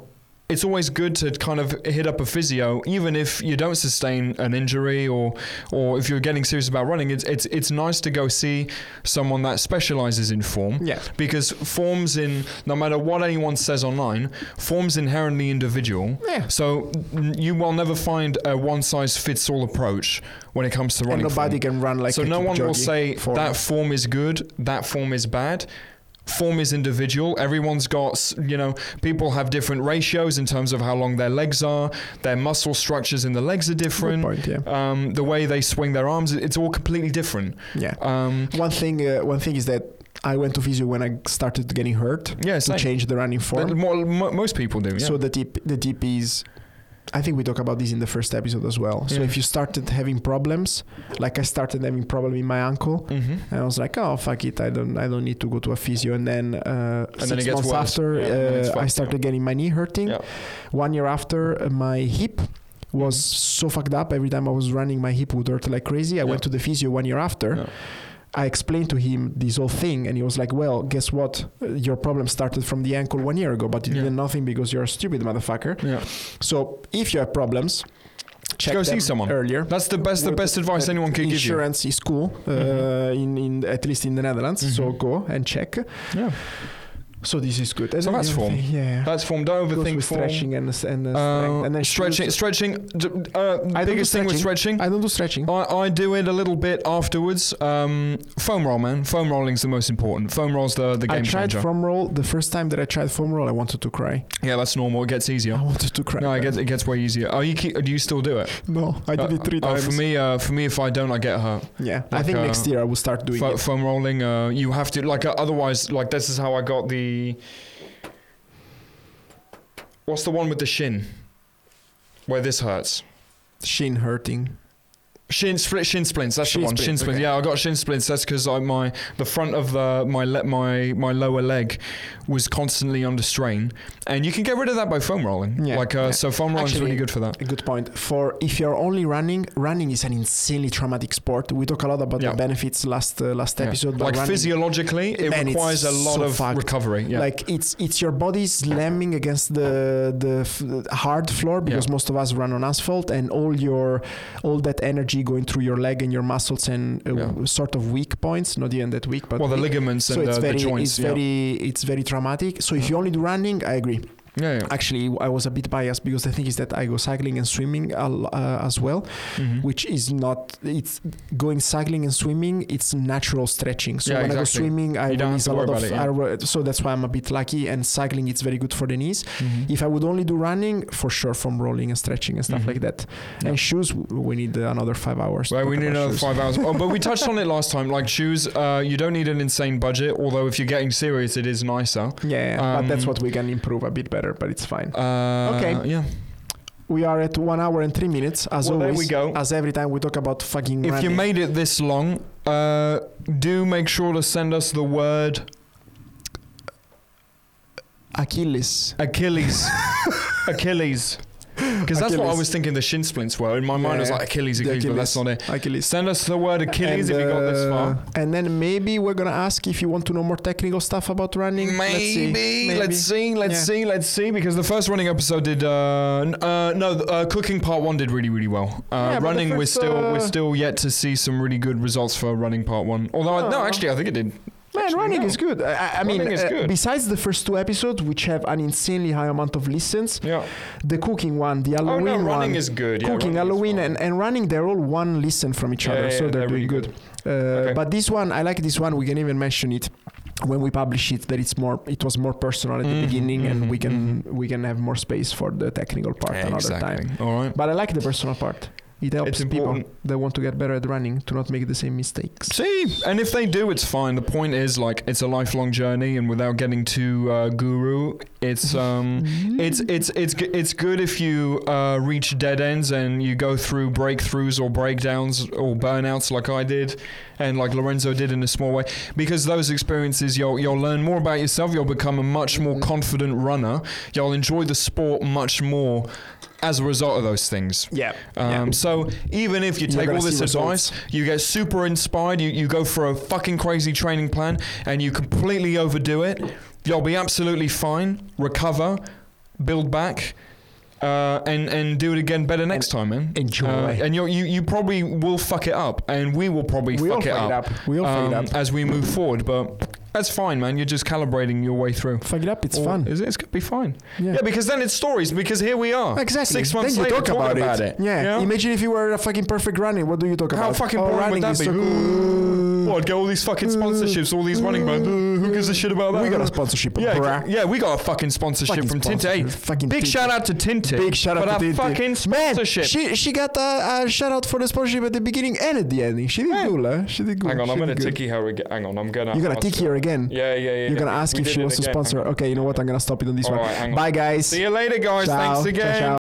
it's always good to kind of hit up a physio, even if you don't sustain an injury or or if you're getting serious about running. It's it's it's nice to go see someone that specializes in form Yeah, because forms in no matter what anyone says online, forms inherently individual. yeah. So you will never find a one size fits all approach when it comes to running. And nobody form. can run like. so no one will say form. that form is good, that form is bad. Form is individual. Everyone's got, you know, people have different ratios in terms of how long their legs are. Their muscle structures in the legs are different. point. Yeah, Um, the way they swing their arms, it's all completely different. yeah. Um, One thing. Uh, one thing is that I went to physio when I started getting hurt yeah, to same. change the running form. more, mo- most people do. Yeah. So the tip, the tip is. I think we talked about this in the first episode as well. So Yeah. if you started having problems, like I started having problem in my ankle, hmm and I was like, oh fuck it, I don't, I don't need to go to a physio. And then uh, then six it months worse. after, Yeah, then uh, I started getting my knee hurting. One year after, uh, my hip was so fucked up. Every time I was running, my hip would hurt like crazy. I went to the physio one year after. I explained to him this whole thing, and he was like, "Well, guess what? Uh, Your problem started from the ankle one year ago, but you Yeah. did nothing because you're a stupid motherfucker. Yeah. So if you have problems, check Go see someone. earlier. That's the best. The best advice uh, anyone can give you. Insurance is cool, uh, Mhm. in, in at least in the Netherlands. So Mhm. go and check. Yeah. So this is good. And So that's form. thing- Yeah. That's form. Don't overthink form. stretching and and, uh. Uh, and then stretching, stretching. Uh, I biggest thing with stretching. I don't do stretching. I, I do it a little bit afterwards. Um, foam roll, man. Foam rolling's the most important. Foam roll's the the game changer. I tried changer. foam roll. The first time that I tried foam roll, I wanted to cry. yeah, that's normal. It gets easier. I wanted to cry. No, it gets it gets way easier. Oh, you keep, do you still do it? No, I did Uh, it three oh, times. for me, uh, for me, if I don't, I get hurt. yeah, I think uh, next year I will start doing Fo- it. foam rolling, uh, you have to like. Uh, otherwise, like this is how I got the. What's the one with the shin? Where this hurts. Shin hurting. Shin split, shin splints. That's Shin the one. shin splints, okay. Yeah, I got shin splints. That's because my the front of the my le- my my lower leg was constantly under strain, and you can get rid of that by foam rolling. Yeah, Like uh, yeah. so, foam rolling is really good for that. A good point. For if you're only running, running is an insanely traumatic sport. We talk a lot about Yeah. the benefits last uh, last episode. but Like running- physiologically, it requires a lot so of fucked. recovery. Yeah. Like it's it's your body slamming against the the f- hard floor because most of us run on asphalt, and all your all that energy going through your leg and your muscles and uh, Yeah. sort of weak points, not even that weak, but well, the weak. ligaments so and it's the, very the joints. it's yeah. very it's very traumatic. So if you only do running, I agree. Yeah. yeah. Actually, I was a bit biased because the thing is that I go cycling and swimming uh, as well, Mhm. which is not. It's going cycling and swimming. It's natural stretching. So Yeah, when I go exactly. swimming, I release a lot of. it, I ro- so that's why I'm a bit lucky. And cycling, it's very good for the knees. Mhm. If I would only do running, for sure, foam rolling and stretching and stuff Mhm. like that. Yeah. And shoes, we need another five hours. Well, we need another shoes. five hours. Oh, but we touched on it last time. Like shoes, uh, you don't need an insane budget. Although if you're getting serious, it is nicer. Yeah, but that's Um, what we can improve a bit better. But it's fine. Uh, Okay. Yeah. We are at one hour and three minutes, as Well, there always. we go. As every time we talk about fucking. If you made it this long, uh, do make sure to send us the word Achilles. Achilles. Achilles. Because that's what I was thinking the shin splints were. In my mind, it was like Achilles, Achilles, but that's not it. Achilles. Send us the word Achilles And, if you got this uh, far. And then maybe we're gonna ask if you want to know more technical stuff about running. Let's see. Maybe. Let's see. Let's Yeah. see. Let's see. Because the first running episode did. Uh, n- uh, no, uh, cooking part one did really, really well. Uh, Yeah, running, we're still we're uh, still yet to see some really good results for running part one. Although, I, no, actually, I think it did. Running no. is good. I, I- mean, uh, besides the first two episodes, which have an insanely high amount of listens, Yeah. the cooking one, the Oh Halloween no, running one, is good. Yeah, cooking, Halloween, and, and running, they're all one listen from each Yeah, other, yeah, so yeah, they're, they're doing really good. Uh, Okay. But this one, I like this one. We can even mention it when we publish it that it's more. It was more personal at the Mhm, beginning, and we mhm, can we can have more space for the technical part another time. All right. But I like the personal part. It helps people important. that want to get better at running to not make the same mistakes. See, and if they do, it's fine. The point is, like, it's a lifelong journey, and without getting too uh, guru, it's um, it's it's it's it's good if you uh, reach dead ends and you go through breakthroughs or breakdowns or burnouts, like I did, and like Lorenzo did in a small way, because those experiences, you'll you'll learn more about yourself. You'll become a much more confident runner. You'll enjoy the sport much more. As a result of those things, Yeah. um, so even if you take all this advice, results. you get super inspired, you, you go for a fucking crazy training plan, and you completely overdo it, you'll be absolutely fine, recover, build back, uh, and and do it again better next time, man. enjoy. Uh, and you you you probably will fuck it up, and we will probably we fuck it fuck up, it up. We all fuck um, it up. as we move forward. But that's fine, man. You're just calibrating your way through. Fuck it up. It's Or- fun. Is it? It's gonna be fine. Yeah. Yeah, because then it's stories. Because here we are. Exactly. Six months then you later, talk about, talking it. Yeah. You know? Imagine if you were a fucking perfect running. What do you talk about? How about? fucking oh, boring would running that is be? so cool. What? Get all these fucking sponsorships, all these running brands. Uh, who gives a shit about that? We got a sponsorship, yeah, bruh. yeah, we got a fucking sponsorship Fucking from sponsorship. Fucking big shout out to Tintin. Big shout out to that Tintin. fucking Man, she she got a, a shout out for the sponsorship at the beginning and at the ending. She did good, huh? She did good. Hang on, She I'm gonna good. Tikkie her again. Hang on, I'm gonna. You're gonna ask Tikkie her again. Yeah, yeah, yeah. You're gonna ask if she wants to again. sponsor. Okay, you know what? I'm gonna stop it on this All one. right, on. Bye, guys. See you later, guys. Ciao. Thanks Ciao, again. ciao.